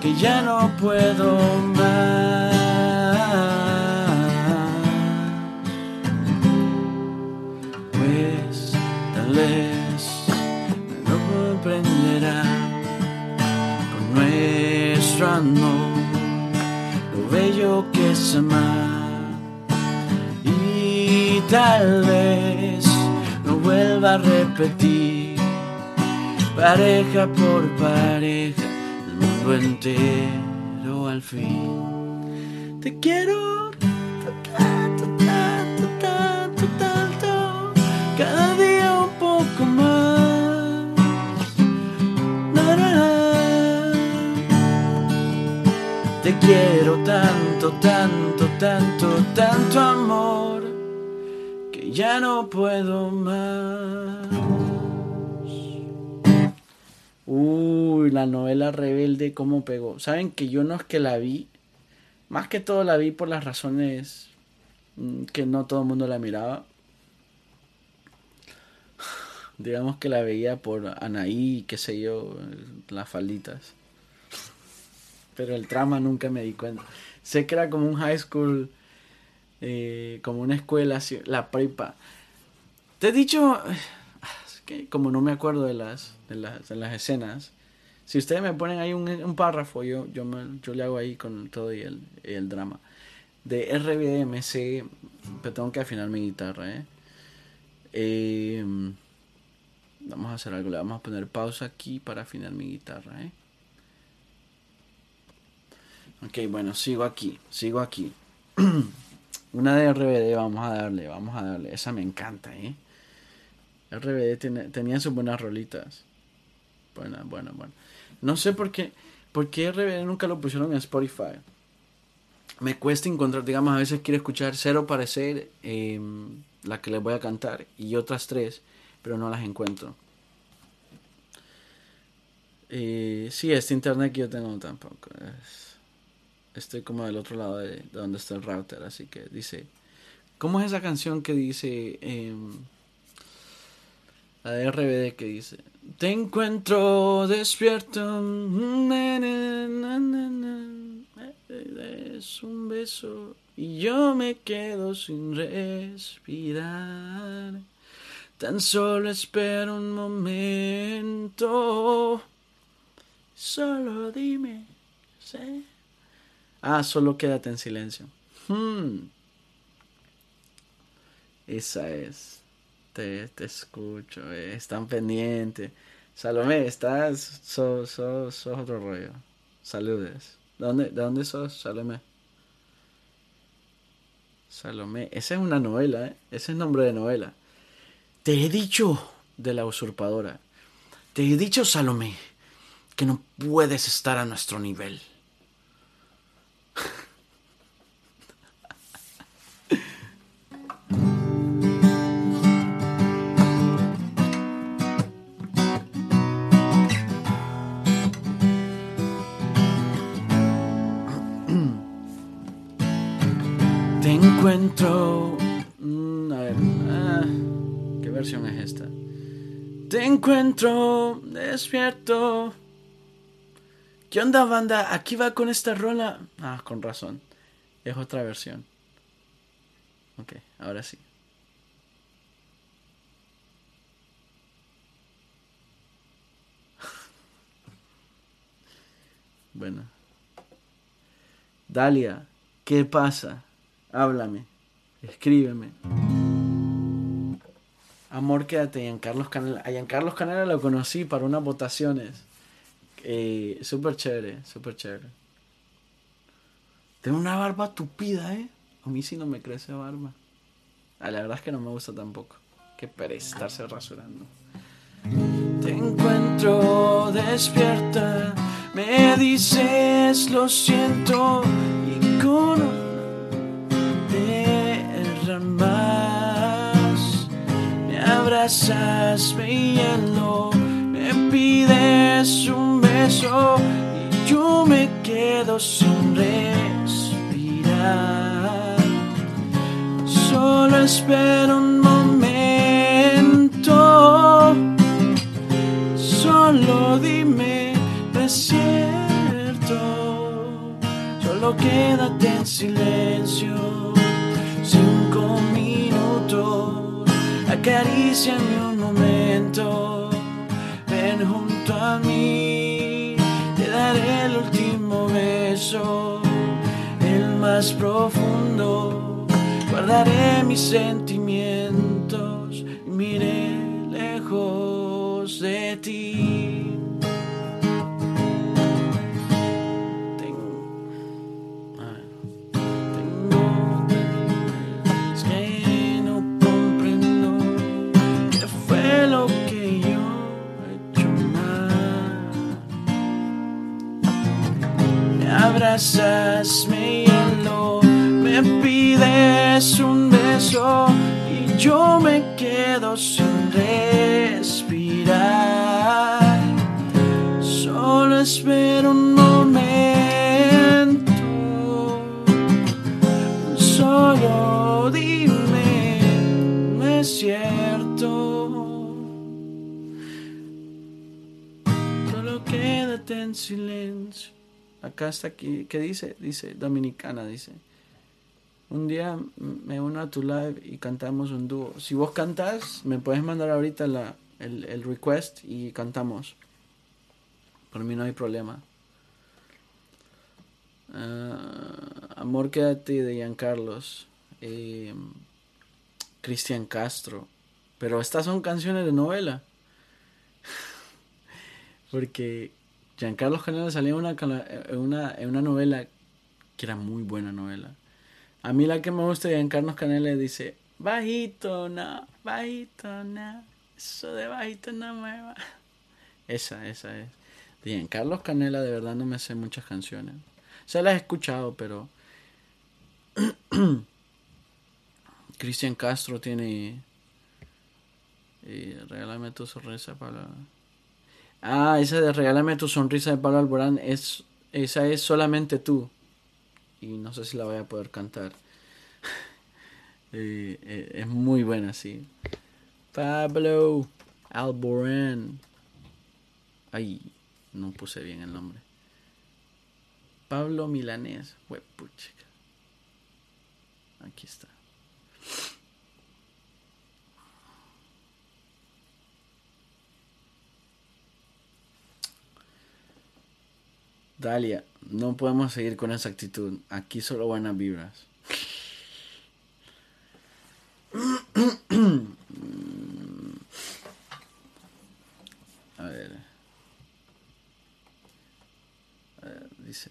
Que ya no puedo más. Lo bello que es amar. Y tal vez no vuelva a repetir pareja por pareja el mundo entero al fin. Te quiero quiero tanto, tanto, tanto, tanto amor que ya no puedo más. Uy, la novela Rebelde, cómo pegó. Saben que yo no es que la vi, más que todo la vi por las razones mm, que no todo el mundo la miraba. *sighs* Digamos que la veía por Anaí, qué sé yo, las falditas pero el trama nunca me di cuenta. Sé que era como un high school, eh, como una escuela, la prepa. Te he dicho, *sighs* que como no me acuerdo de las, de las, de las escenas, si ustedes me ponen ahí un, un párrafo, yo, yo, me- yo le hago ahí con todo y el, el drama. De RBDMC, pero tengo que afinar mi guitarra, ¿eh? Eh, Vamos a hacer algo, le vamos a poner pausa aquí para afinar mi guitarra, ¿eh? Ok, bueno, sigo aquí, sigo aquí. *clears throat* Una de RBD, vamos a darle, vamos a darle. Esa me encanta, ¿eh? RBD tiene, tenía sus buenas rolitas. Bueno, bueno, bueno. No sé por qué, por qué RBD nunca lo pusieron en Spotify. Me cuesta encontrar, digamos, a veces quiero escuchar Cero Parecer, em, la que les voy a cantar, y otras tres, pero no las encuentro. Eh, sí, este internet que yo tengo tampoco. Estoy como del otro lado de, donde está el router, así que dice... ¿Cómo es esa canción que dice... Em, la de RBD que dice... Te encuentro despierto. Es un beso y yo me quedo sin respirar. Tan solo espero un momento. Solo dime. ¿sí? Ah, solo quédate en silencio. Hmm. Esa es. Te, te escucho. Eh. Están pendientes. Salomé, estás. Sos, sos, otro rollo. Saludes. ¿De dónde, ¿De dónde sos, Salomé? Salomé. Esa es una novela, ¿eh? Ese es nombre de novela. Te he dicho de la usurpadora. Te he dicho, Salomé, que no puedes estar a nuestro nivel. Encuentro. Mm, a ver. Ah, ¿Qué versión es esta? Te encuentro despierto. ¿Qué onda, banda? Aquí va con esta rola. Ah, con razón. Es otra versión. Ok, ahora sí. *laughs* bueno. Dalia, ¿qué pasa? Háblame, escríbeme. Amor, quédate. en Carlos Canela. A Carlos Canela lo conocí para unas votaciones. Eh, súper chévere, súper chévere. Tengo una barba tupida, ¿eh? A mí sí no me crece barba. Ah, la verdad es que no me gusta tampoco. Qué pereza estarse rasurando. Te encuentro despierta, me dices lo siento y con me abrazas, me hielo, me pides un beso y yo me quedo sin respirar. Solo espero un momento, solo dime, es cierto, solo quédate en silencio acaríciame un momento, ven junto a mí, te daré el último beso, el más profundo, guardaré mis sentimientos, miré lejos de ti. Me hielo, me pides un beso y yo me quedo sin respirar. Solo espero un momento, solo dime, no es cierto. Solo quédate en silencio. Acá está aquí, ¿qué dice? Dice Dominicana, dice. Un día me uno a tu live y cantamos un dúo. Si vos cantas, me puedes mandar ahorita la, el, request y cantamos. Por mí no hay problema. Ah, Amor quédate de Giancarlos. Eh, Cristian Castro. Pero estas son canciones de novela. *laughs* Porque Giancarlo Canela salía en una, una, una novela que era muy buena novela. A mí la que me gusta de Giancarlo Canela dice, bajito, no, bajito, no. Eso de bajito no me va. *laughs* Esa, esa es. Bien, Carlos Canela de verdad no me sé muchas canciones. Se las he escuchado, pero... *clears throat* Cristian Castro tiene... Eh, regálame tu sonrisa para... Ah, esa de Regálame tu sonrisa de Pablo Alborán es... Esa es solamente tú. Y no sé si la voy a poder cantar. *laughs* Eh, eh, es muy buena, sí. Pablo Alborán. Ay, no puse bien el nombre. Pablo Milanés. Aquí está. Dalia, no podemos seguir con esa actitud. Aquí solo buenas vibras. *clears throat* A ver. A ver. Dice.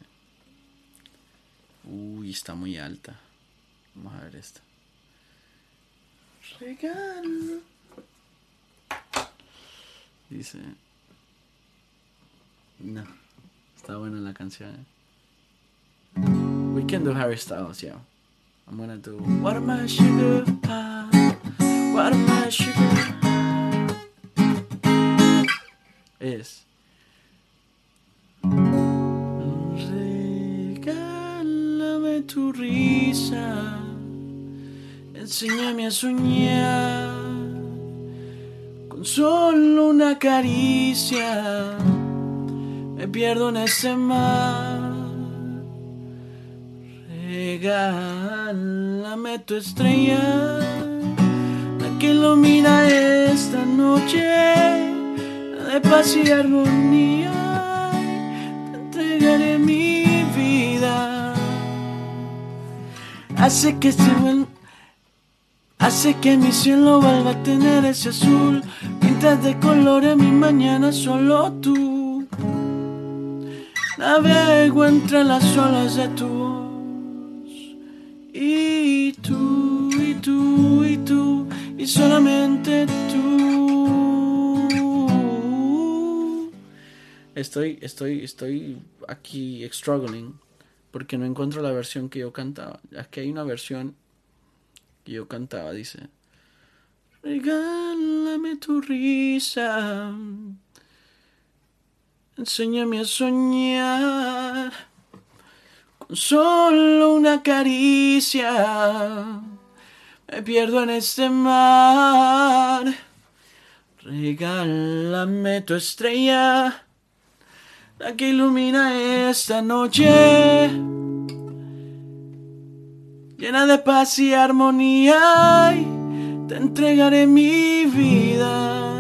Uy, está muy alta. Vamos a ver esta. Regalo. Dice. No. Está buena la canción. Eh. We can do Harry Styles, yeah. I'm gonna do What am I sugar pie? What am I sugar Es Regálame tu risa Enséñame a soñar Con solo una caricia Me pierdo en ese mar Regálame tu estrella, la que ilumina esta noche, de paz y armonía. Te entregaré mi vida. Hace que se Hace que mi cielo vuelva a tener ese azul. Pintas de colores mi mañana solo tú. Navego entre las olas de tu y tú, y tú, y tú, y solamente tú. Estoy, estoy, estoy aquí struggling porque no encuentro la versión que yo cantaba. Aquí hay una versión que yo cantaba, dice. Regálame tu risa. Enséñame a soñar solo una caricia me pierdo en este mar. Regálame tu estrella, la que ilumina esta noche, llena de paz y armonía. te entregaré mi vida.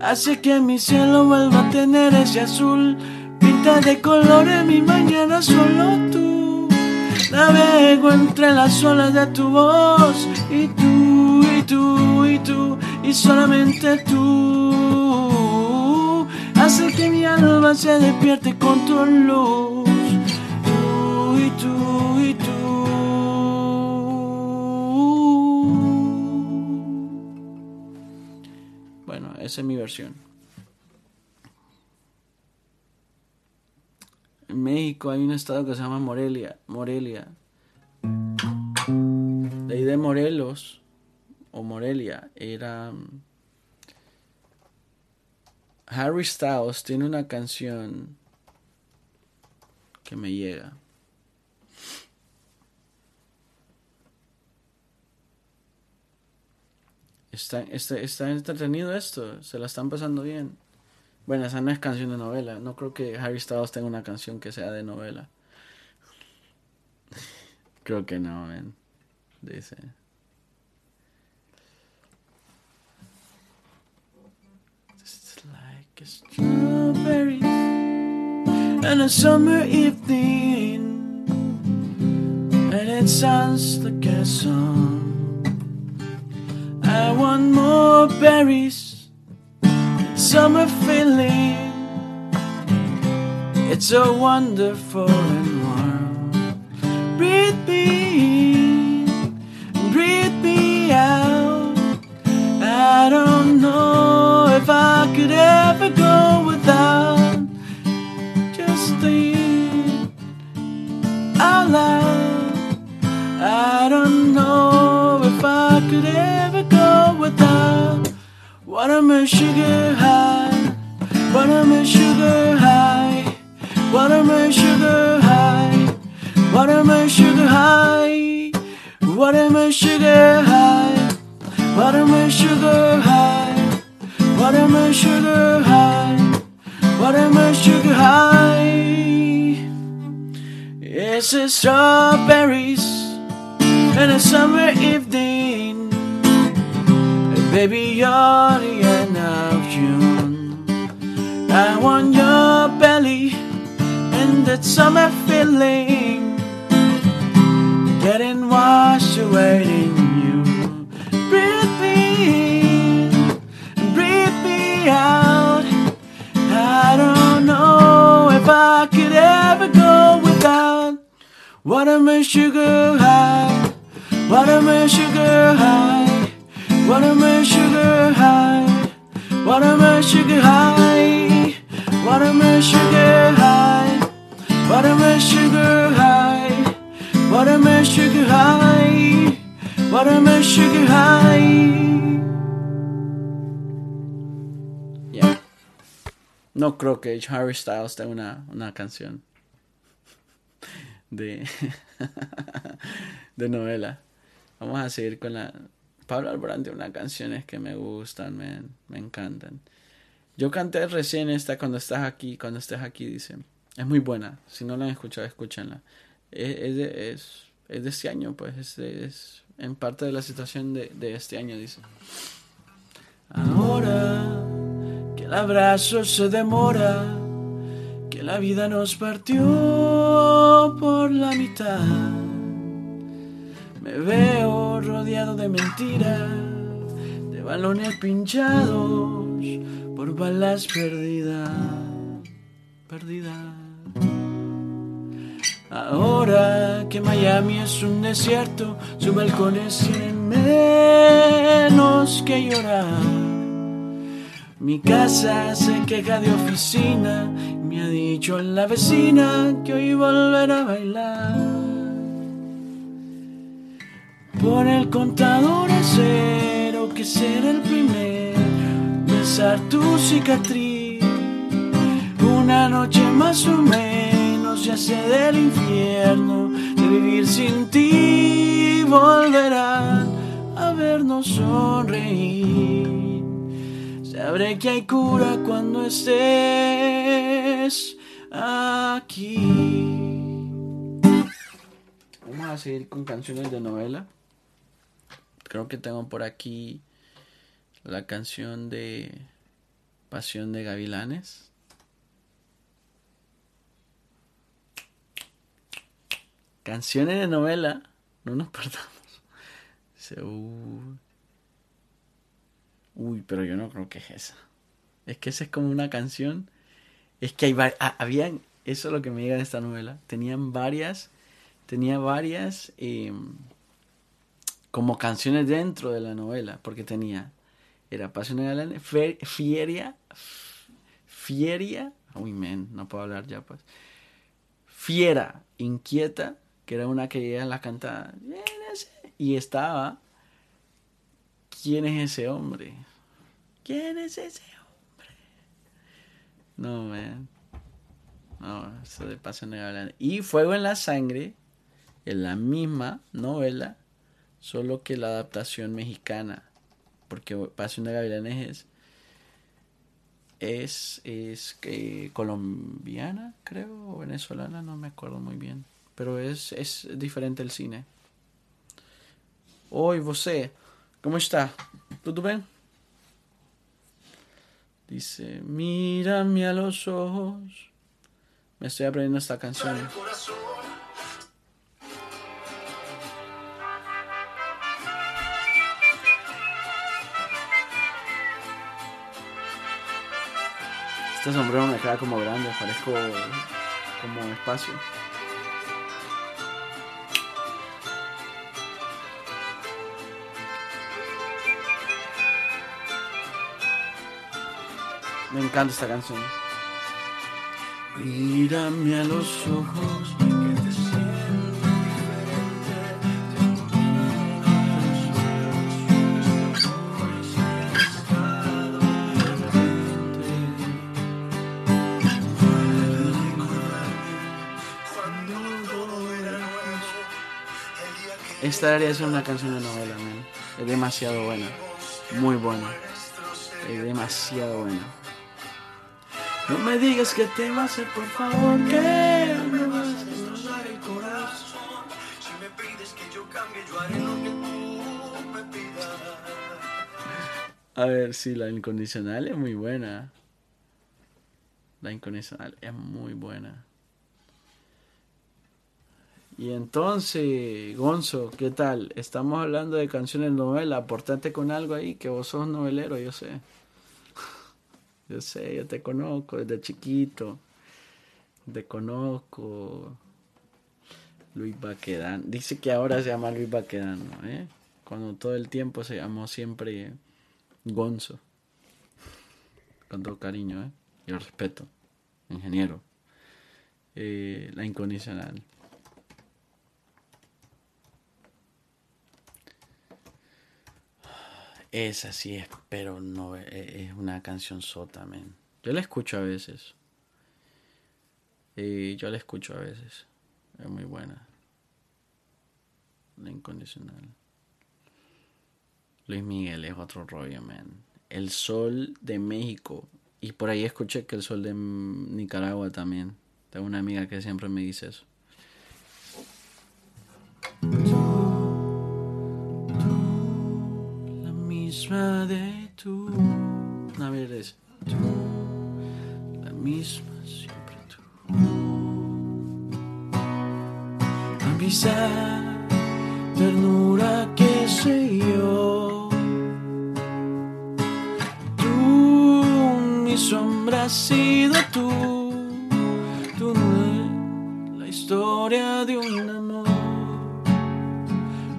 Hace que mi cielo vuelva a tener ese azul Pinta de colores mi mañana solo tú. Navego entre las olas de tu voz y tú, y tú, y tú, y solamente tú. Hace que mi alma se despierte con tu luz. Tú y tú y tú. Esa es mi versión. En México hay un estado que se llama Morelia. Morelia. De ahí de Morelos o Morelia era mm, Harry Styles tiene una canción que me llega. Está, está, está entretenido esto, se la están pasando bien. Bueno, esa no es canción de novela. No creo que Harry Styles tenga una canción que sea de novela. *laughs* creo que no, man. Dice. It's like a strawberry and a summer evening, and it sounds like a song. I want more berries summer feeling. It's so wonderful and warm. Breathe me in, breathe me out. I don't know if I could ever go without just thinking out loud. I don't watermelon sugar high, watermelon sugar high, watermelon sugar high, watermelon sugar high, watermelon sugar high, watermelon sugar high, watermelon sugar high, watermelon sugar high. It's the strawberries and a summer evening. Baby, you're the end of June. I want your belly and that summer feeling getting washed away in you. Breathe me in, breathe me out. I don't know if I could ever go without watermelon sugar high, watermelon sugar high, watermelon sugar high, watermelon sugar high, watermelon sugar high, watermelon sugar high, watermelon sugar high, watermelon sugar high. Yeah. No creo que Harry Styles tenga una, una canción de, *laughs* de novela. Vamos a seguir con la... Pablo Alborán tiene unas canciones que me gustan, me, me encantan. Yo canté recién esta cuando estás aquí, cuando estés aquí, dice. Es muy buena. Si no la han escuchado, escúchenla. Es, es, de, es, es de este año, pues. Es, es en parte de la situación de, de este año, dice. Ahora que el abrazo se demora, que la vida nos partió por la mitad. Me veo rodeado de mentiras, de balones pinchados por balas perdidas, perdidas. Ahora que Miami es un desierto, sus balcones tienen menos que llorar. Mi casa se queja de oficina, me ha dicho la vecina que hoy volverá a bailar. Pon el contador cero, que será el primer besar tu cicatriz. Una noche más o menos, ya sé del infierno, de vivir sin ti, volverán a vernos sonreír. Sabré que hay cura cuando estés aquí. Vamos a seguir con canciones de novela. Creo que tengo por aquí la canción de Pasión de Gavilanes. Canciones de novela, no nos *laughs* perdamos. Uy. Pero yo no creo que es esa. Es que esa es como una canción. Es que hay. Ah, habían. Eso es lo que me llega de esta novela. Tenían varias. Tenía varias. Eh, como canciones dentro de la novela. Porque tenía. Era Pasión de. Fieria. Fieria. Uy, men, no puedo hablar ya, pues. Fiera, inquieta. Que era una que ella la cantaba. Y estaba. ¿Quién es ese hombre? ¿Quién es ese hombre? No, man. No, eso de Pasión de. Y Fuego en la Sangre, en la misma novela, solo que la adaptación mexicana. Porque Pasión de Gavilanes es. Es, eh, colombiana, creo, o venezolana, no me acuerdo muy bien. Pero es, es diferente el cine. Oi, você. ¿Cómo está? ¿Todo bien? Dice, mírame a los ojos. Me estoy aprendiendo esta canción. Este sombrero me queda como grande, parezco como espacio. Me encanta esta canción. Mírame a los ojos. Esta debería ser una canción de novela, man. Es demasiado buena. Muy buena. Es demasiado buena. No me digas que te vas a hacer, por favor, que me vas a destrozar el corazón. Si me pides que yo cambie, yo haré lo que tú me pidas. A ver, sí, la incondicional es muy buena. La incondicional es muy buena. Y entonces, Gonzo, ¿qué tal? Estamos hablando de canciones novela. Aportate con algo ahí, que vos sos novelero, yo sé. *laughs* Yo sé, yo te conozco desde chiquito. Te conozco. Luis Baquedano. Dice que ahora se llama Luis Baquedano, ¿eh? Cuando todo el tiempo se llamó siempre Gonzo. Con todo cariño, ¿eh? Y respeto. Ingeniero. Eh, la incondicional. Esa sí es, pero no e, es una canción sota, man. Yo la escucho a veces. Y yo la escucho a veces. Es muy buena. La incondicional. Luis Miguel es otro rollo, man. El sol de México. Y por ahí escuché que el sol de Nicaragua también. Tengo una amiga que siempre me dice eso. Misma de tú. A ver, es tú. La misma siempre tú. Avisa, ternura, que sé yo. Tú, mi sombra ha sido tú. Tú la historia de un amor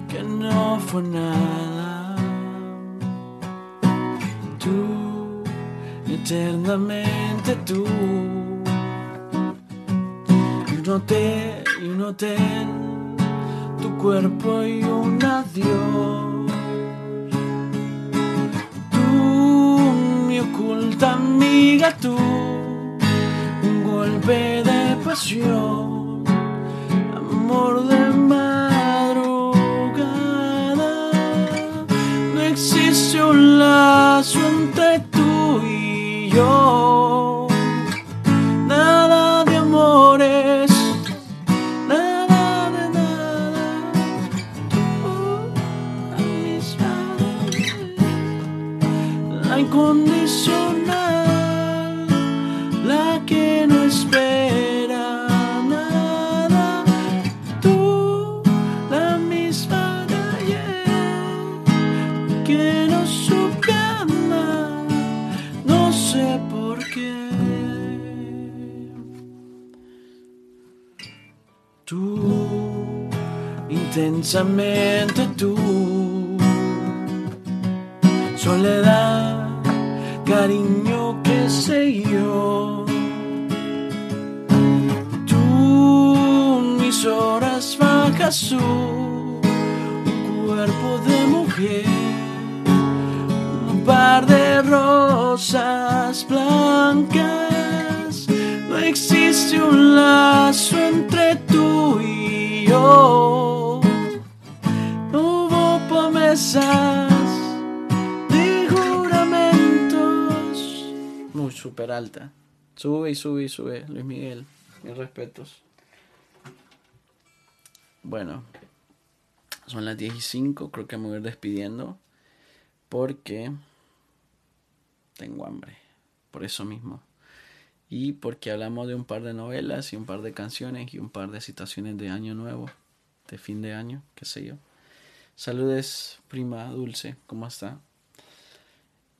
que no fue nada. Eternamente tú. Un hotel, y un hotel, tu cuerpo y un adiós. Tú, mi oculta amiga, tú, un golpe de pasión, amor de lazo entre Nada intensamente tú, soledad, cariño, qué sé yo. Tú, mis horas bajas, su cuerpo de mujer un par de rosas blancas. No existe un lazo entre tú y yo. De juramentos. Muy super alta. Sube y sube y sube, Luis Miguel. Mis respetos. Bueno, son las 10 y 5. Creo que me voy a ir despidiendo. Porque tengo hambre. Por eso mismo. Y porque hablamos de un par de novelas y un par de canciones y un par de situaciones de año nuevo, de fin de año, qué sé yo. Saludes, prima dulce, ¿cómo está?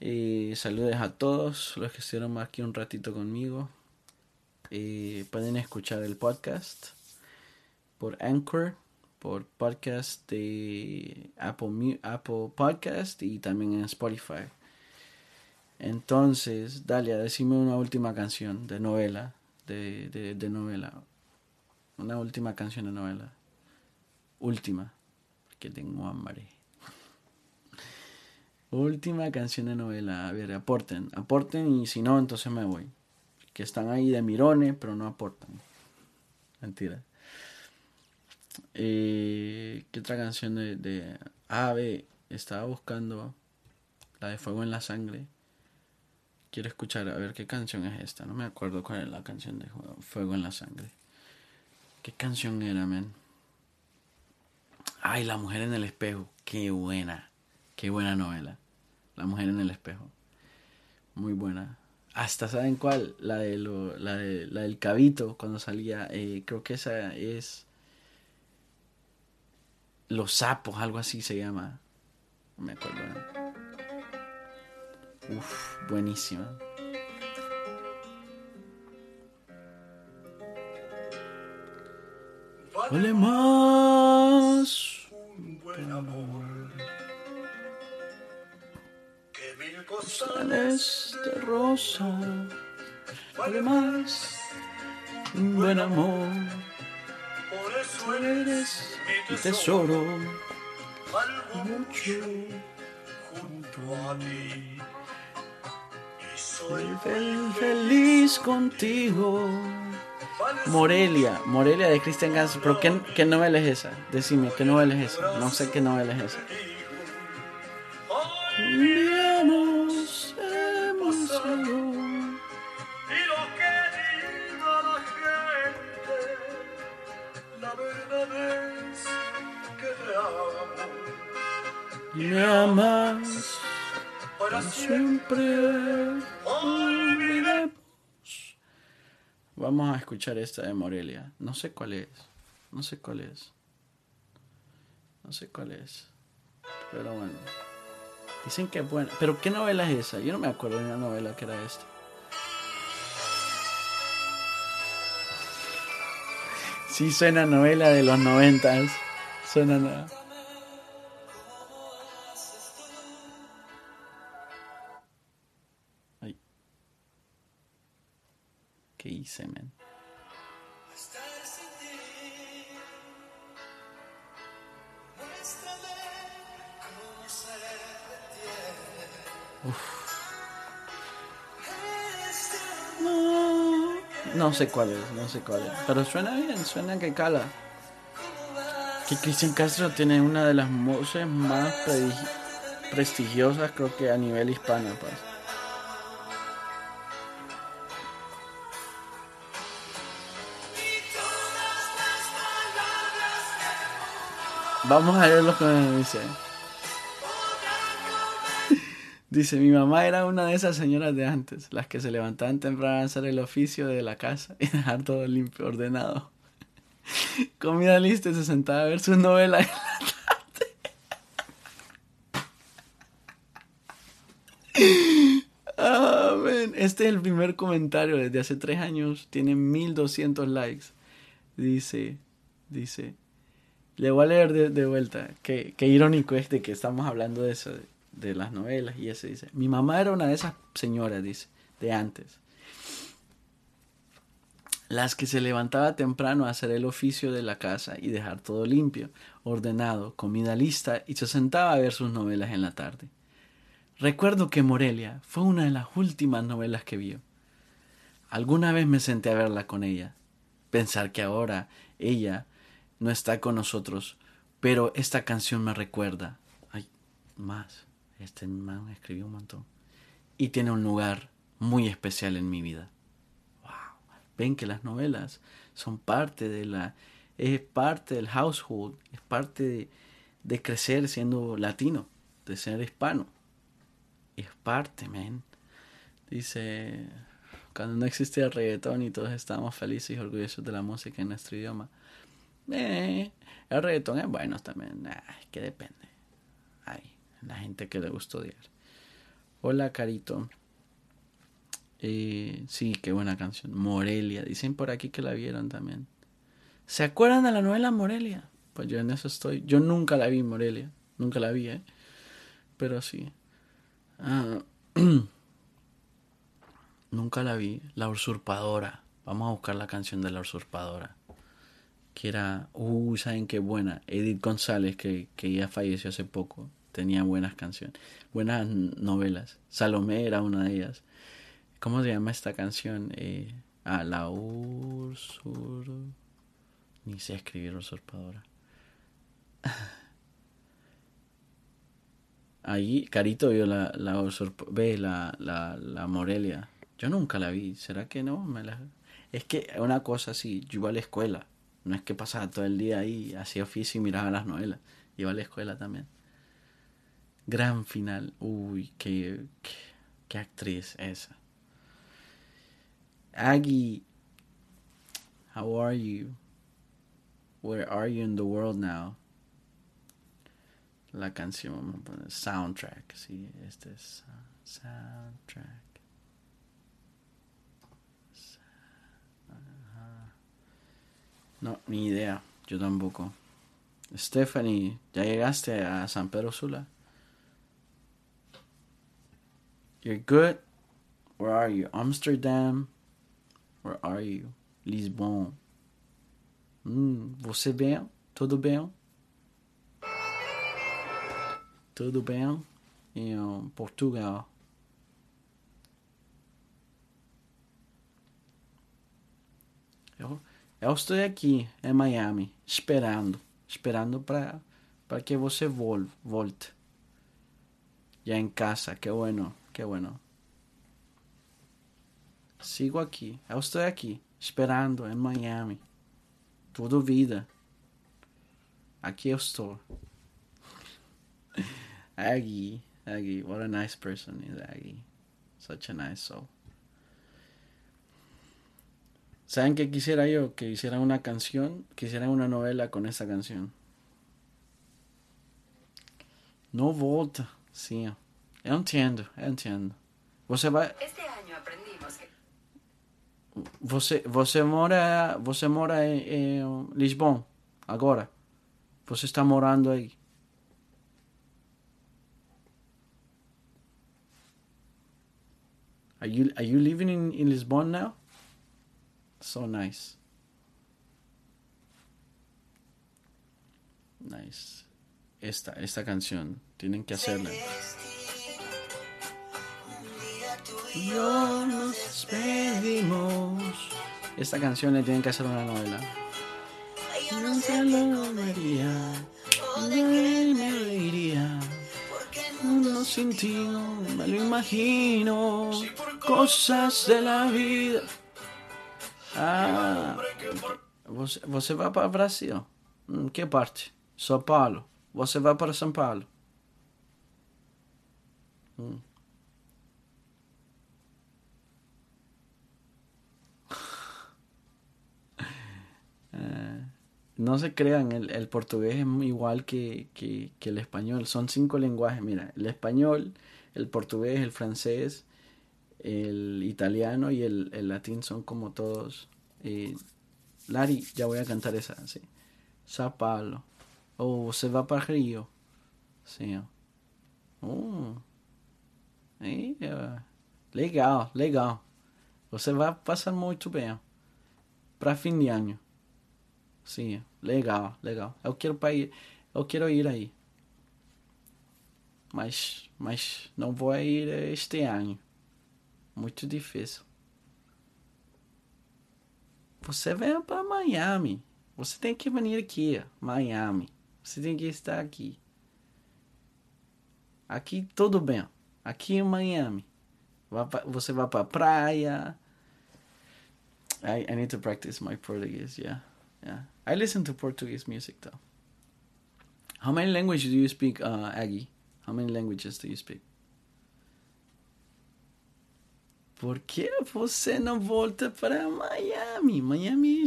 Y saludes a todos los que estuvieron aquí un ratito conmigo. Y pueden escuchar el podcast por Anchor, por podcast de Apple, Apple Podcast y también en Spotify. Entonces, Dalia, decime una última canción de novela. De, de, de novela. Una última canción de novela. Última. Porque tengo hambre. Última canción de novela. A ver, aporten. Aporten y si no, entonces me voy. Que están ahí de mirones, pero no aportan. Mentira. Eh, ¿Qué otra canción de, de... Ah, ve, estaba buscando la de Fuego en la Sangre. Quiero escuchar, a ver qué canción es esta. No me acuerdo cuál es la canción de Fuego en la Sangre. ¿Qué canción era, men? Ay, La Mujer en el Espejo. Qué buena. Qué buena novela. La Mujer en el Espejo. Muy buena. Hasta, ¿saben cuál? La, de lo, la, de, la del cabito cuando salía. Eh, creo que esa es. Los sapos, algo así se llama. No me acuerdo. Uf, buenísima. Vale más un buen amor que mil costales de rosa. Vale más un buen amor. Por eso eres mi tesoro. Algo mucho junto a ti. Y soy feliz contigo. Morelia, Morelia de Cristian Castro. ¿Pero qué, qué, novela es esa? Decime, ¿qué novela es esa? No sé qué novela es esa. Enviamos emoción. Y lo que diga la gente, la verdad es que te amo. Y me amas para siempre. Vamos a escuchar esta de Morelia. No sé cuál es. No sé cuál es. No sé cuál es. Pero bueno. Dicen que es buena. Pero ¿qué novela es esa? Yo no me acuerdo de una novela que era esta. Sí, suena novela de los noventas. Suena nada. ¿Qué hice? Uf. No, no sé cuál es, no sé cuál es. Pero suena bien, suena que cala. Que Cristian Castro tiene una de las voces más prestigiosas, creo que a nivel hispano, pues. Vamos a ver lo que me dice. Mi mamá era una de esas señoras de antes, las que se levantaban temprano a hacer el oficio de la casa y *laughs* dejar todo limpio, ordenado. Comida lista y se sentaba a ver sus novelas en la tarde. Este es el primer comentario desde hace tres años. Tiene 1200 likes. Dice, dice, le voy a leer de, de vuelta. Qué, qué, irónico es de que estamos hablando de eso, de, de, las novelas. Y ese dice: Mi mamá era una de esas señoras, dice, de antes. Las que se levantaba temprano a hacer el oficio de la casa y dejar todo limpio, ordenado, comida lista y se sentaba a ver sus novelas en la tarde. Recuerdo que Morelia fue una de las últimas novelas que vio. Alguna vez me senté a verla con ella. Pensar que ahora ella no está con nosotros, pero esta canción me recuerda. Ay, más. Este man escribió un montón. Y tiene un lugar muy especial en mi vida. Wow. Ven que las novelas son parte de la. Es parte del household, es parte de, crecer siendo latino, de ser hispano. Es parte, man. Dice. Cuando no existía el reggaetón y todos estábamos felices y orgullosos de la música en nuestro idioma eh, el reggaetón es bueno también. es que depende. Hay la gente que le gusta odiar. Hola, Carito. Eh, sí, qué buena canción. Morelia. Dicen por aquí que la vieron también. ¿Se acuerdan de la novela Morelia? Pues yo en eso estoy. Yo nunca la vi, Morelia. Nunca la vi, ¿eh? Pero sí. Ah, *clears throat* nunca la vi. La usurpadora. Vamos a buscar la canción de la usurpadora. Que era, uy, ¿saben qué buena? Edith González, que, que ya falleció hace poco. Tenía buenas canciones, buenas novelas. Salomé era una de ellas. ¿Cómo se llama esta canción? Eh, ah, la ursur... Ni sé escribir usurpadora. *laughs* Ahí, Carito vio la, la, ve la, la, la Morelia. Yo nunca la vi. ¿Será que no? Me la... Es que una cosa así, yo iba a la escuela. No es que pasaba todo el día ahí, hacía oficio y miraba las novelas. Iba a la escuela también. Gran final. Uy, qué, qué, actriz esa. Aggie, how are you? Where are you in the world now? La canción, soundtrack, sí, este es soundtrack. No, ni idea, yo tampoco. Stephanie, ¿ya llegaste a San Pedro Sula? You're good? Where are you? Amsterdam? Where are you? Lisbon. Hum, você bem? Tudo bem? Tudo bem? Em Portugal. Eu, eu estou aqui em Miami, esperando, esperando para para que você vol, volte. Ya em casa, que bueno, que bueno. Sigo aqui, eu estou aqui, esperando em Miami. Tudo vida. Aqui eu estou. *laughs* Aggie, Aggie, what a nice person is Aggie. Such a nice soul. ¿Saben qué quisiera yo? Que hiciera una canción, que hiciera una novela con esa canción. No volta, sim. Eu entendo, eu entendo. Você vai. Este año aprendimos que. Você, você mora, você mora em, em Lisboa agora. Você está morando aí. Are you are you living in, in Lisbon now? So nice. Nice. Esta, esta canción. Tienen que hacerla. Yo nos despedimos. Esta canción le tienen que hacer una novela. No se lo vería. me iría. No sin ti no me lo imagino. Cosas de la vida. Ah, você, você vai para Brasil? Hum, que parte? São Paulo. Você vai para São Paulo? Hum. *laughs* Eh, no se crean, el, el portugués es igual que, que, que, el español. Son cinco lenguajes. Mira, el español, el portugués, el francés, el italiano y el, el latín son como todos. Eh, Lari, ya voy a cantar esa, sí. Sao Paulo. Oh, se va para Río. Sí. Oh. Legal, legal. Você vai passar muito bem. Para fim de ano. Sim, legal, legal. Eu quero para ir, eu quero ir aí. Mas, mas não vou ir este ano. Muito difícil. Você vem para Miami. Você tem que vir aqui, Miami. Você tem que estar aqui. Aqui tudo bem. Aqui em Miami. Você vai para praia. I, I need to practice my Portuguese, yeah. Yeah. I listen to Portuguese music though. How many languages do you speak, uh, Aggie? How many languages do you speak? Por que você não volta para Miami? Miami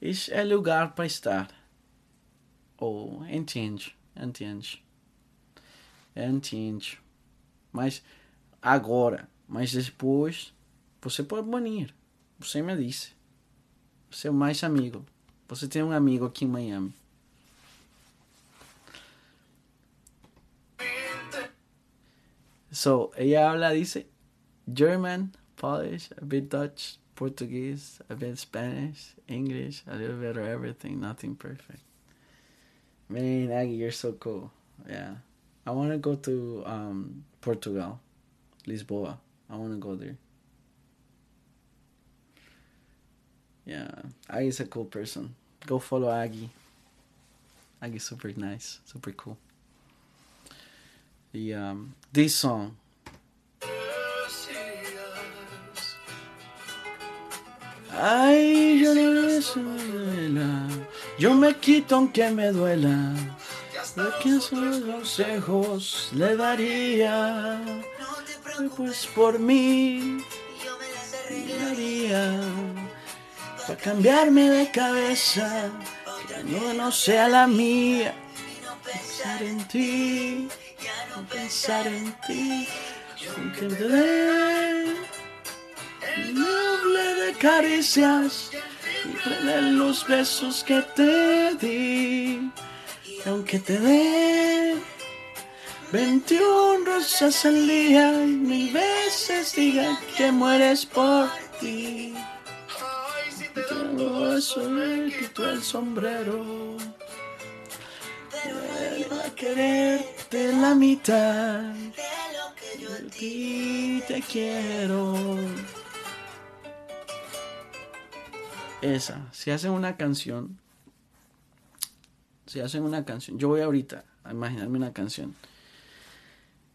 é, é lugar para estar. Oh, entende, entende. Entende. Mas agora, mas depois, você pode banir. Você me disse. Você é mais amigo. Você tem um amigo aqui em Miami. So, ella habla, dice, German, Polish, a bit Dutch, Portuguese, a bit Spanish, English, a little bit of everything. Nothing perfect. Man, Aggie, you're so cool. Yeah, I want to go to um, Portugal, Lisboa. I want to go there. Yeah, Aggie's a cool person. Go follow Aggie. Aggie's super nice, super cool. The um, this song. Ay, yo no Yo me quito aunque me duela. Lo que son consejos le daría. Pues por mí, yo me daría. Para cambiarme de cabeza, que no, no sea la mía. Pensar en ti, pensar en ti, aunque te dé caricias y de los besos que te di. Aunque te dé 21 rosas al día y mil veces diga que mueres por ti. Todo eso me quito el sombrero. Quiero a quererte la mitad. De ti te quiero. Esa, si hacen una canción, si hacen una canción, yo voy ahorita a imaginarme una canción.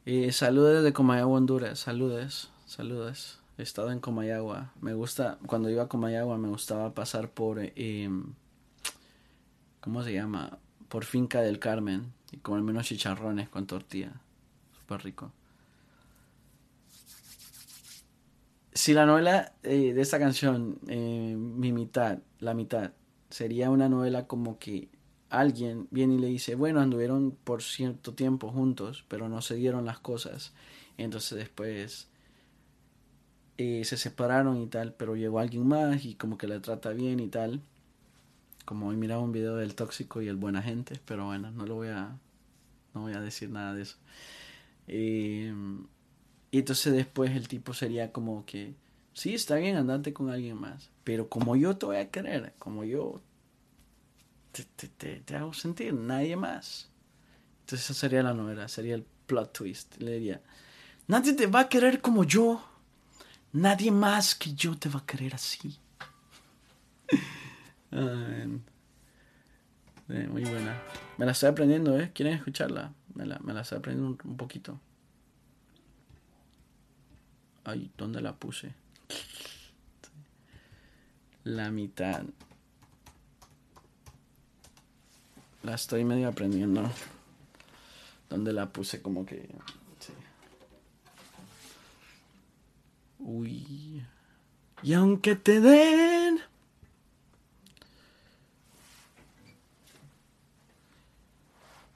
Eh, saludos de Comayagua, Honduras, saludos, saludos. He estado en Comayagua. Me gusta, cuando iba a Comayagua me gustaba pasar por, eh, ¿cómo se llama? Por Finca del Carmen y comerme unos chicharrones con tortilla. Súper rico. Si la novela eh, de esta canción, eh, mi mitad, la mitad, sería una novela como que alguien viene y le dice, bueno, anduvieron por cierto tiempo juntos, pero no se dieron las cosas. Entonces después eh, se separaron y tal, pero llegó alguien más y como que la trata bien y tal. Como hoy miraba un video del tóxico y el buena gente, pero bueno, no lo voy a, no voy a decir nada de eso. Y entonces después el tipo sería como que, sí, está bien, andarte con alguien más, pero como yo te voy a querer, como yo te, te, hago sentir, nadie más. Entonces esa sería la novela, sería el plot twist. Le diría, nadie te va a querer como yo, nadie más que yo te va a querer así. *laughs* muy buena. Me la estoy aprendiendo, ¿eh? ¿Quieren escucharla? Me la, me la estoy aprendiendo un poquito. Ay, ¿dónde la puse? La mitad. La estoy medio aprendiendo. ¿Dónde la puse? Como que... Sí. Uy. Y aunque te den...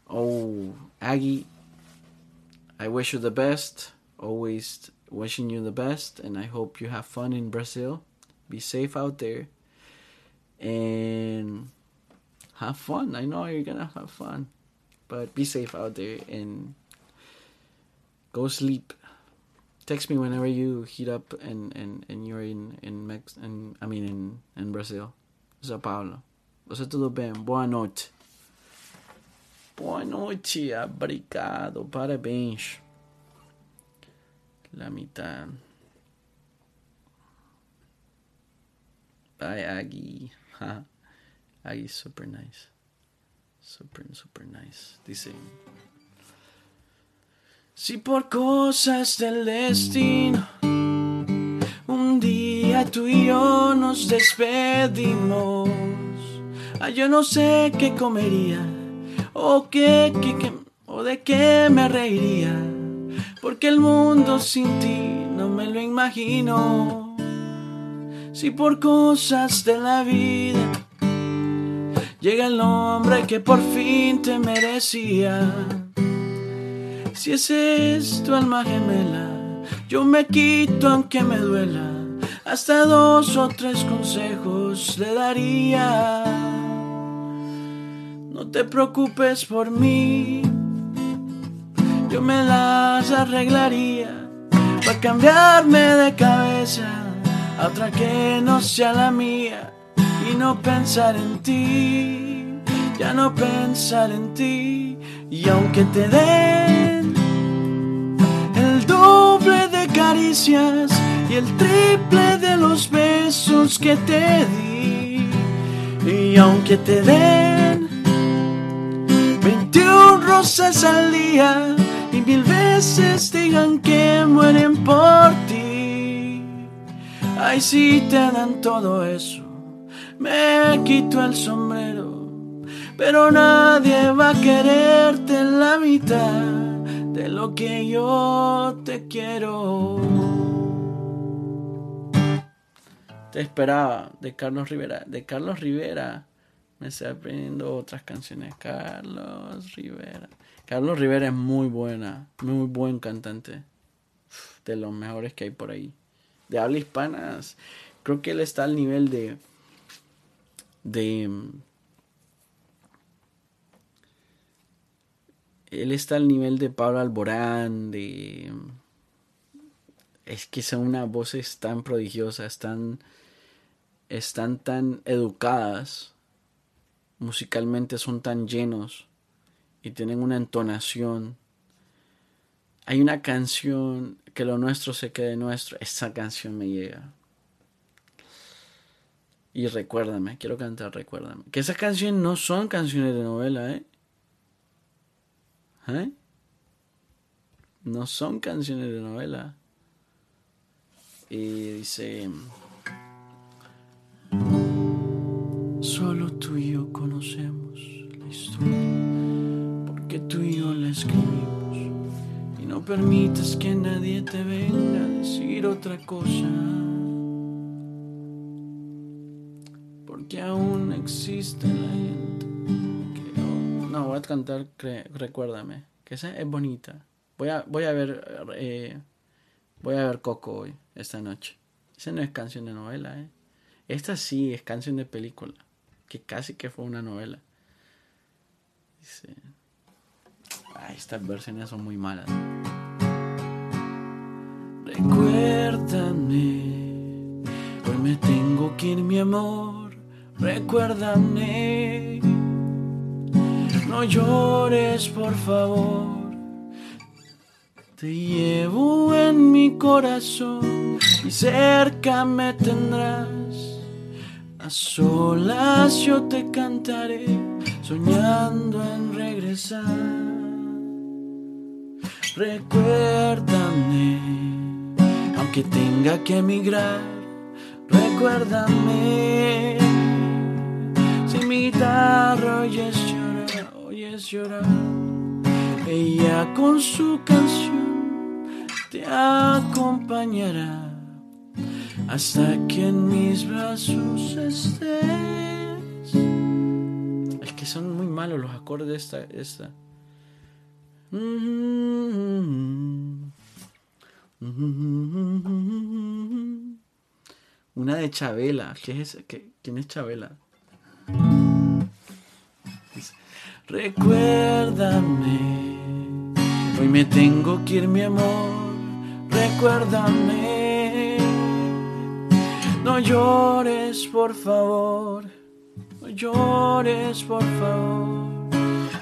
Oh, Aggie, I wish you the best. Always wishing you the best and I hope you have fun in Brazil. Be safe out there and have fun. I know you're gonna have fun, but be safe out there and go sleep. Text me whenever you heat up and, and, and you're in in Mex and I mean in in Brazil, Sao Paulo. Você tudo bem? Boa noite. Boa noite, obrigado, parabéns. La mitad. Bye, Aggie. Aggie super nice. Super, super nice. Dice. Si por cosas del destino un día tú y yo nos despedimos, ah, yo no sé qué comería o qué, qué o de qué me reiría porque el mundo sin ti no me lo imagino. Si por cosas de la vida llega el hombre que por fin te merecía. Si es tu alma gemela, yo me quito aunque me duela. Hasta dos o tres consejos le daría. No te preocupes por mí yo me las arreglaría. para cambiarme de cabeza a otra que no sea la mía. Y no pensar en ti, ya no pensar en ti. Y aunque te den el doble de caricias y el triple de los besos que te di. Y aunque te den 21 rosas al día y mil veces digan que mueren por ti. Ay, si te dan todo eso, me quito el sombrero, pero nadie va a quererte la mitad de lo que yo te quiero. Te esperaba, de Carlos Rivera. De Carlos Rivera. Me estoy aprendiendo otras canciones. Carlos Rivera. Carlos Rivera es muy buena, muy buen cantante. De los mejores que hay por ahí. De habla hispana, creo que él está al nivel de. de. Él está al nivel de Pablo Alborán, de. Es que son unas voces tan prodigiosas, tan. están tan educadas. Musicalmente son tan llenos y tienen una entonación. Hay una canción que lo nuestro se quede nuestro. Esa canción me llega. Y recuérdame, quiero cantar Recuérdame. Que esas canciones no son canciones de novela, ¿eh? ¿Eh? No son canciones de novela. Y dice... Solo tú y yo conocemos la historia que tú y yo la escribimos. Y no permitas que nadie te venga a decir otra cosa. Porque aún existe la gente que no, voy a cantar, recuérdame, que esa es bonita. Voy a, voy a ver, eh, voy a ver Coco hoy, esta noche. Esa no es canción de novela, ¿eh? Esta sí es canción de película, que casi que fue una novela. Dice, estas versiones son muy malas. Recuérdame, hoy me tengo que ir, mi amor. Recuérdame, no llores, por favor. Te llevo en mi corazón y cerca me tendrás. A solas yo te cantaré, soñando en regresar. Recuérdame, aunque tenga que emigrar, recuérdame. Si mi guitarra llorar, oyes llorar, ella con su canción te acompañará hasta que en mis brazos estés. Es que son muy malos los acordes de esta. esta. Una de Chabela. ¿Qué es ¿Quién es Chabela? Recuérdame. Hoy me tengo que ir, mi amor. Recuérdame. No llores, por favor. No llores, por favor.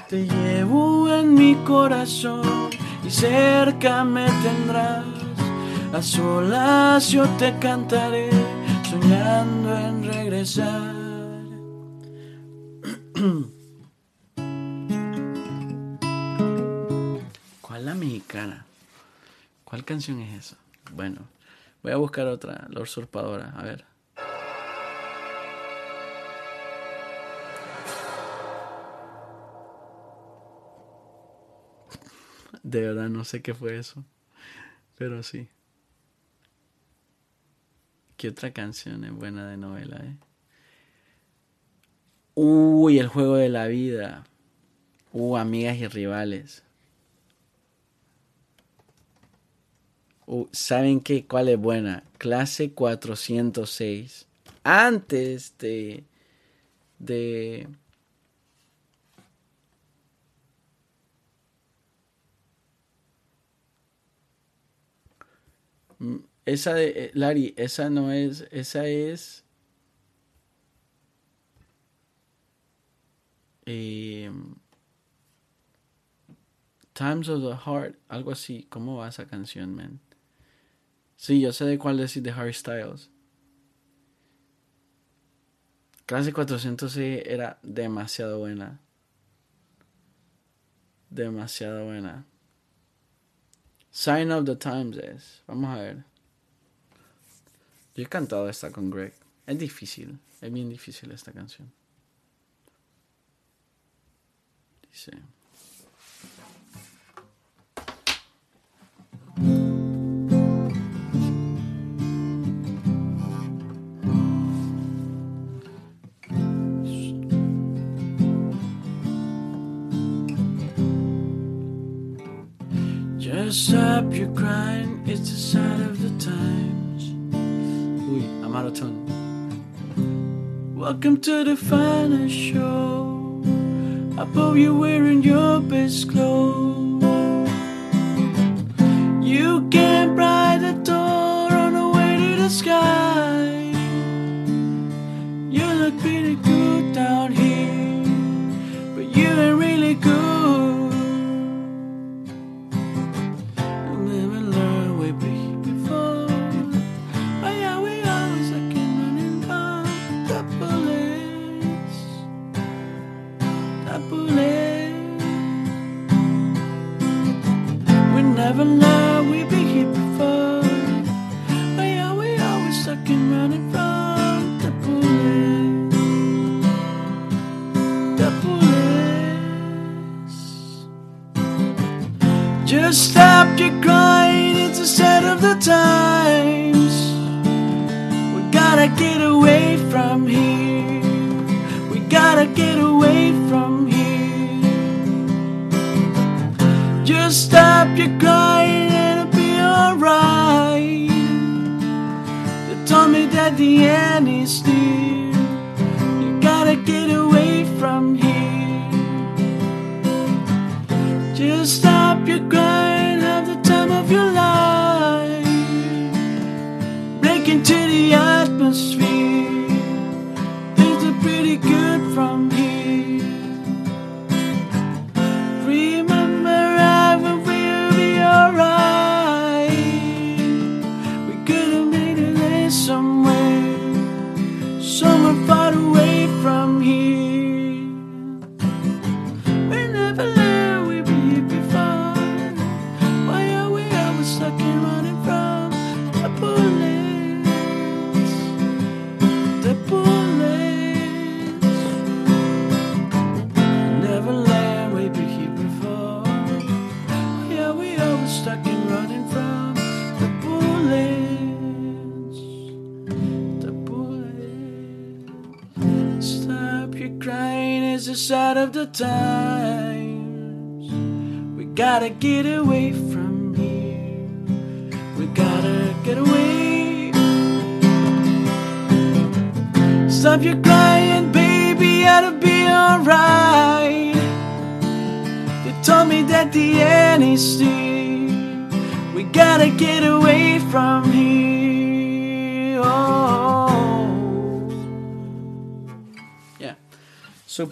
Te llevo en mi corazón y cerca me tendrás. A solas yo te cantaré, soñando en regresar. *clears throat* ¿Cuál la mexicana? ¿Cuál canción es esa? Bueno, voy a buscar otra, La Usurpadora, a ver. De verdad no sé qué fue eso. Pero sí. ¿Qué otra canción es buena de novela, eh? Uy, el juego de la vida. Uh, amigas y rivales. Uh, ¿Saben qué? ¿Cuál es buena? Clase 406. Antes de... de esa de, eh, Lari, esa no es, esa es... Eh, Times of the Heart, algo así. ¿Cómo va esa canción, man? Sí, yo sé de cuál decir de Harry Styles. Clase 400 era demasiado buena. Demasiado buena. Sign of the Times es. Vamos a ver. Yo he cantado esta con Greg. Es difícil. Es bien difícil esta canción. Dice. Just stop your crying, it's the sign of the times. Uy, I'm out of tune. Welcome to the final show. I hope you're wearing your best clothes. You can bright We never learn we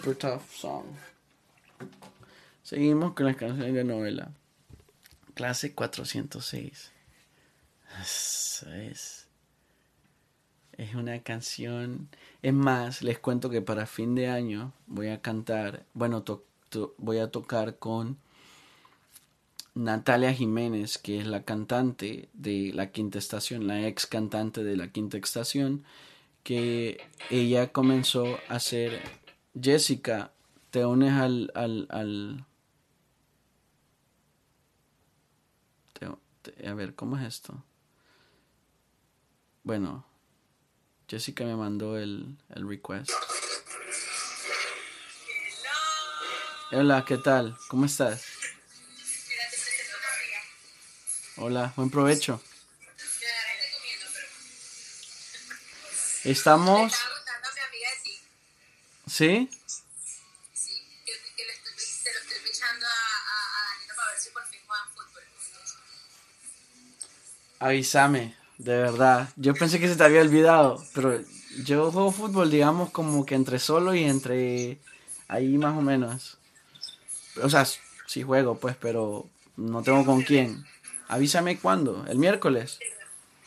super tough song. Seguimos con las canciones de novela. Clase 406. Eso es. Es una canción. Es más, les cuento que para fin de año voy a cantar. Bueno, voy a tocar con Natalia Jiménez, que es la cantante de la quinta estación, la ex cantante de la quinta estación, que ella comenzó a hacer Jessica, te unes al, al, al a ver, ¿cómo es esto? Bueno, Jessica me mandó el, el request. Hola, ¿qué tal? ¿Cómo estás? Hola, buen provecho. Estamos... Estaba contando a mi amiga de ti. ¿Sí? Sí, que, que le estoy, se lo estoy pichando a, a, a Danilo para ver si por fin juegan fútbol. Avísame, de verdad. Yo pensé que se te había olvidado, pero yo juego fútbol, digamos, como que entre solo y entre ahí más o menos. O sea, sí juego, pues, pero no tengo con quién. Avísame cuándo, el miércoles.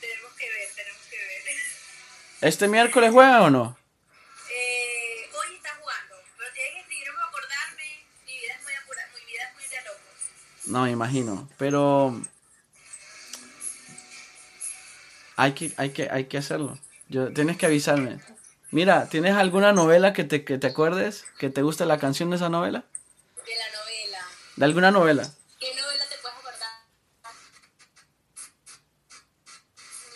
Tenemos que ver, tenemos que ver. ¿Este miércoles juega o no? No, me imagino. Pero hay que, hay que, hay que hacerlo. Yo, tienes que avisarme. Mira, ¿tienes alguna novela que te, que te acuerdes? ¿Que te guste la canción de esa novela? De la novela. ¿De alguna novela? ¿Qué novela te puedes acordar?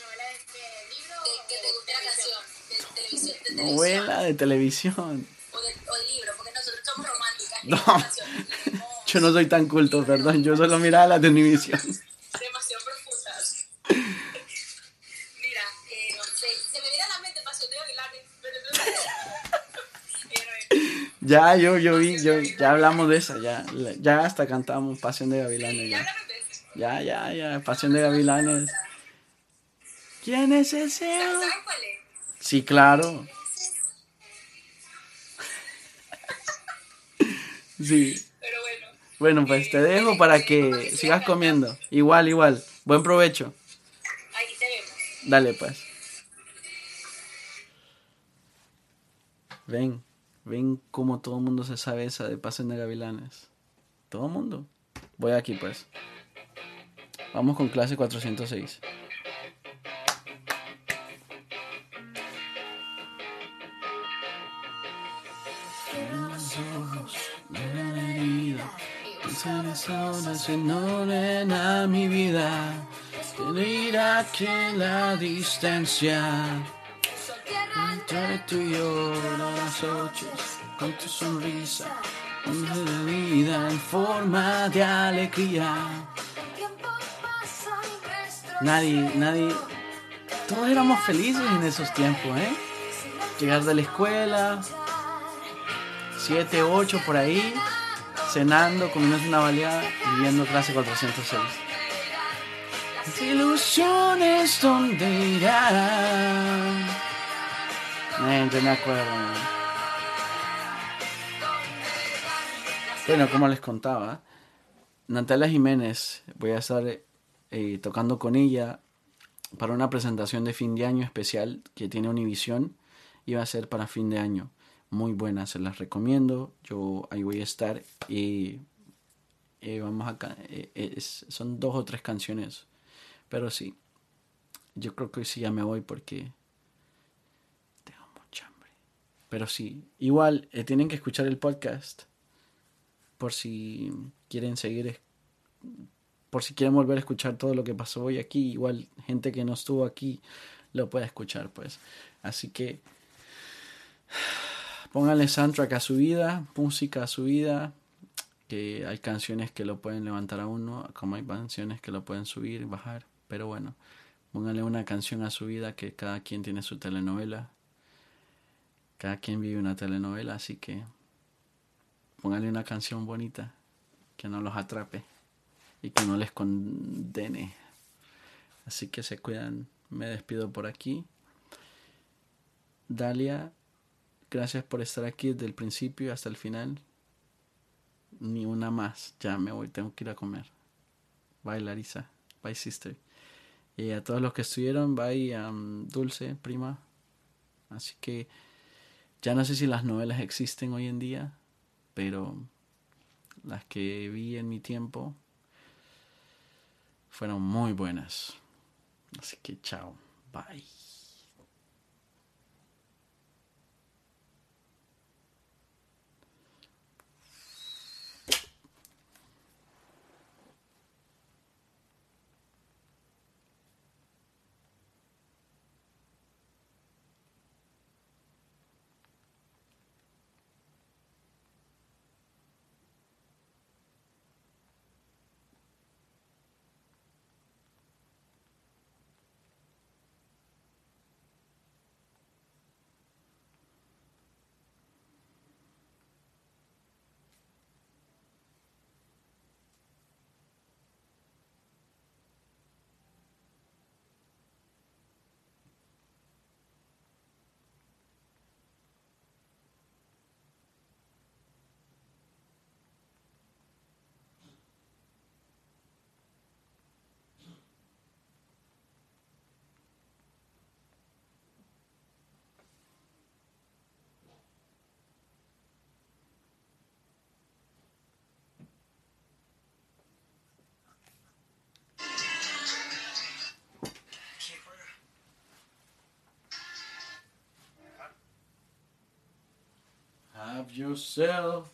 ¿Novela de qué libro? De, que te guste la canción. De televisión. De televisión. Novela de televisión. O de, o de libro, porque nosotros somos románticas. No. *laughs* Yo no soy tan culto, perdón. Yo solo miraba la televisión. demasiado profundas. Mira, eh, no sé, se me viene a la mente Pasión de Gavilanes, pero no Ya, yo, yo vi, yo, ya hablamos de esa, ya, ya hasta cantamos Pasión de Gavilanes, Ya ya. de. Ya, ya, Pasión de Gavilanes. ¿Quién es ese? ¿Sabes cuál es? Sí, claro. Sí. Bueno, pues te dejo para que sigas comiendo. Igual, igual. Buen provecho. ahí te vemos. Dale, pues. Ven, ven cómo todo el mundo se sabe esa de Pasión de Gavilanes. Todo el mundo. Voy aquí, pues. Vamos con clase 406. A mi vida. Dirá que la distancia entre tú y yo las ocho con tu sonrisa la vida en forma de alegría. Nadie, nadie, todos éramos felices en esos tiempos, ¿eh? Llegar de la escuela, 7, 8 por ahí, cenando, comiéndose una baleada y viendo clase 406. Las ilusiones donde yo me acuerdo. Bueno, como les contaba, Natalia Jiménez, voy a estar eh, tocando con ella para una presentación de fin de año especial que tiene Univisión y va a ser para fin de año. Muy buena, se las recomiendo. Yo ahí voy a estar y eh, vamos a ca- eh, es- son dos o tres canciones, pero sí. Yo creo que hoy sí ya me voy porque tengo mucha hambre. Pero sí, igual eh, tienen que escuchar el podcast por si quieren seguir por si quieren volver a escuchar todo lo que pasó hoy aquí, igual gente que no estuvo aquí lo puede escuchar, pues. Así que pónganle soundtrack a su vida, música a su vida, que hay canciones que lo pueden levantar a uno, como hay canciones que lo pueden subir, bajar, pero bueno, pónganle una canción a su vida que cada quien tiene su telenovela, cada quien vive una telenovela, así que pónganle una canción bonita que no los atrape y que no les condene. Así que se cuidan. Me despido por aquí. Dalia, gracias por estar aquí desde el principio hasta el final. Ni una más. Ya me voy, tengo que ir a comer. Bye Larisa. Bye sister. Y a todos los que estuvieron, bye um, Dulce, prima. Así que ya no sé si las novelas existen hoy en día, pero las que vi en mi tiempo fueron muy buenas. Así que chao, bye. Yourself.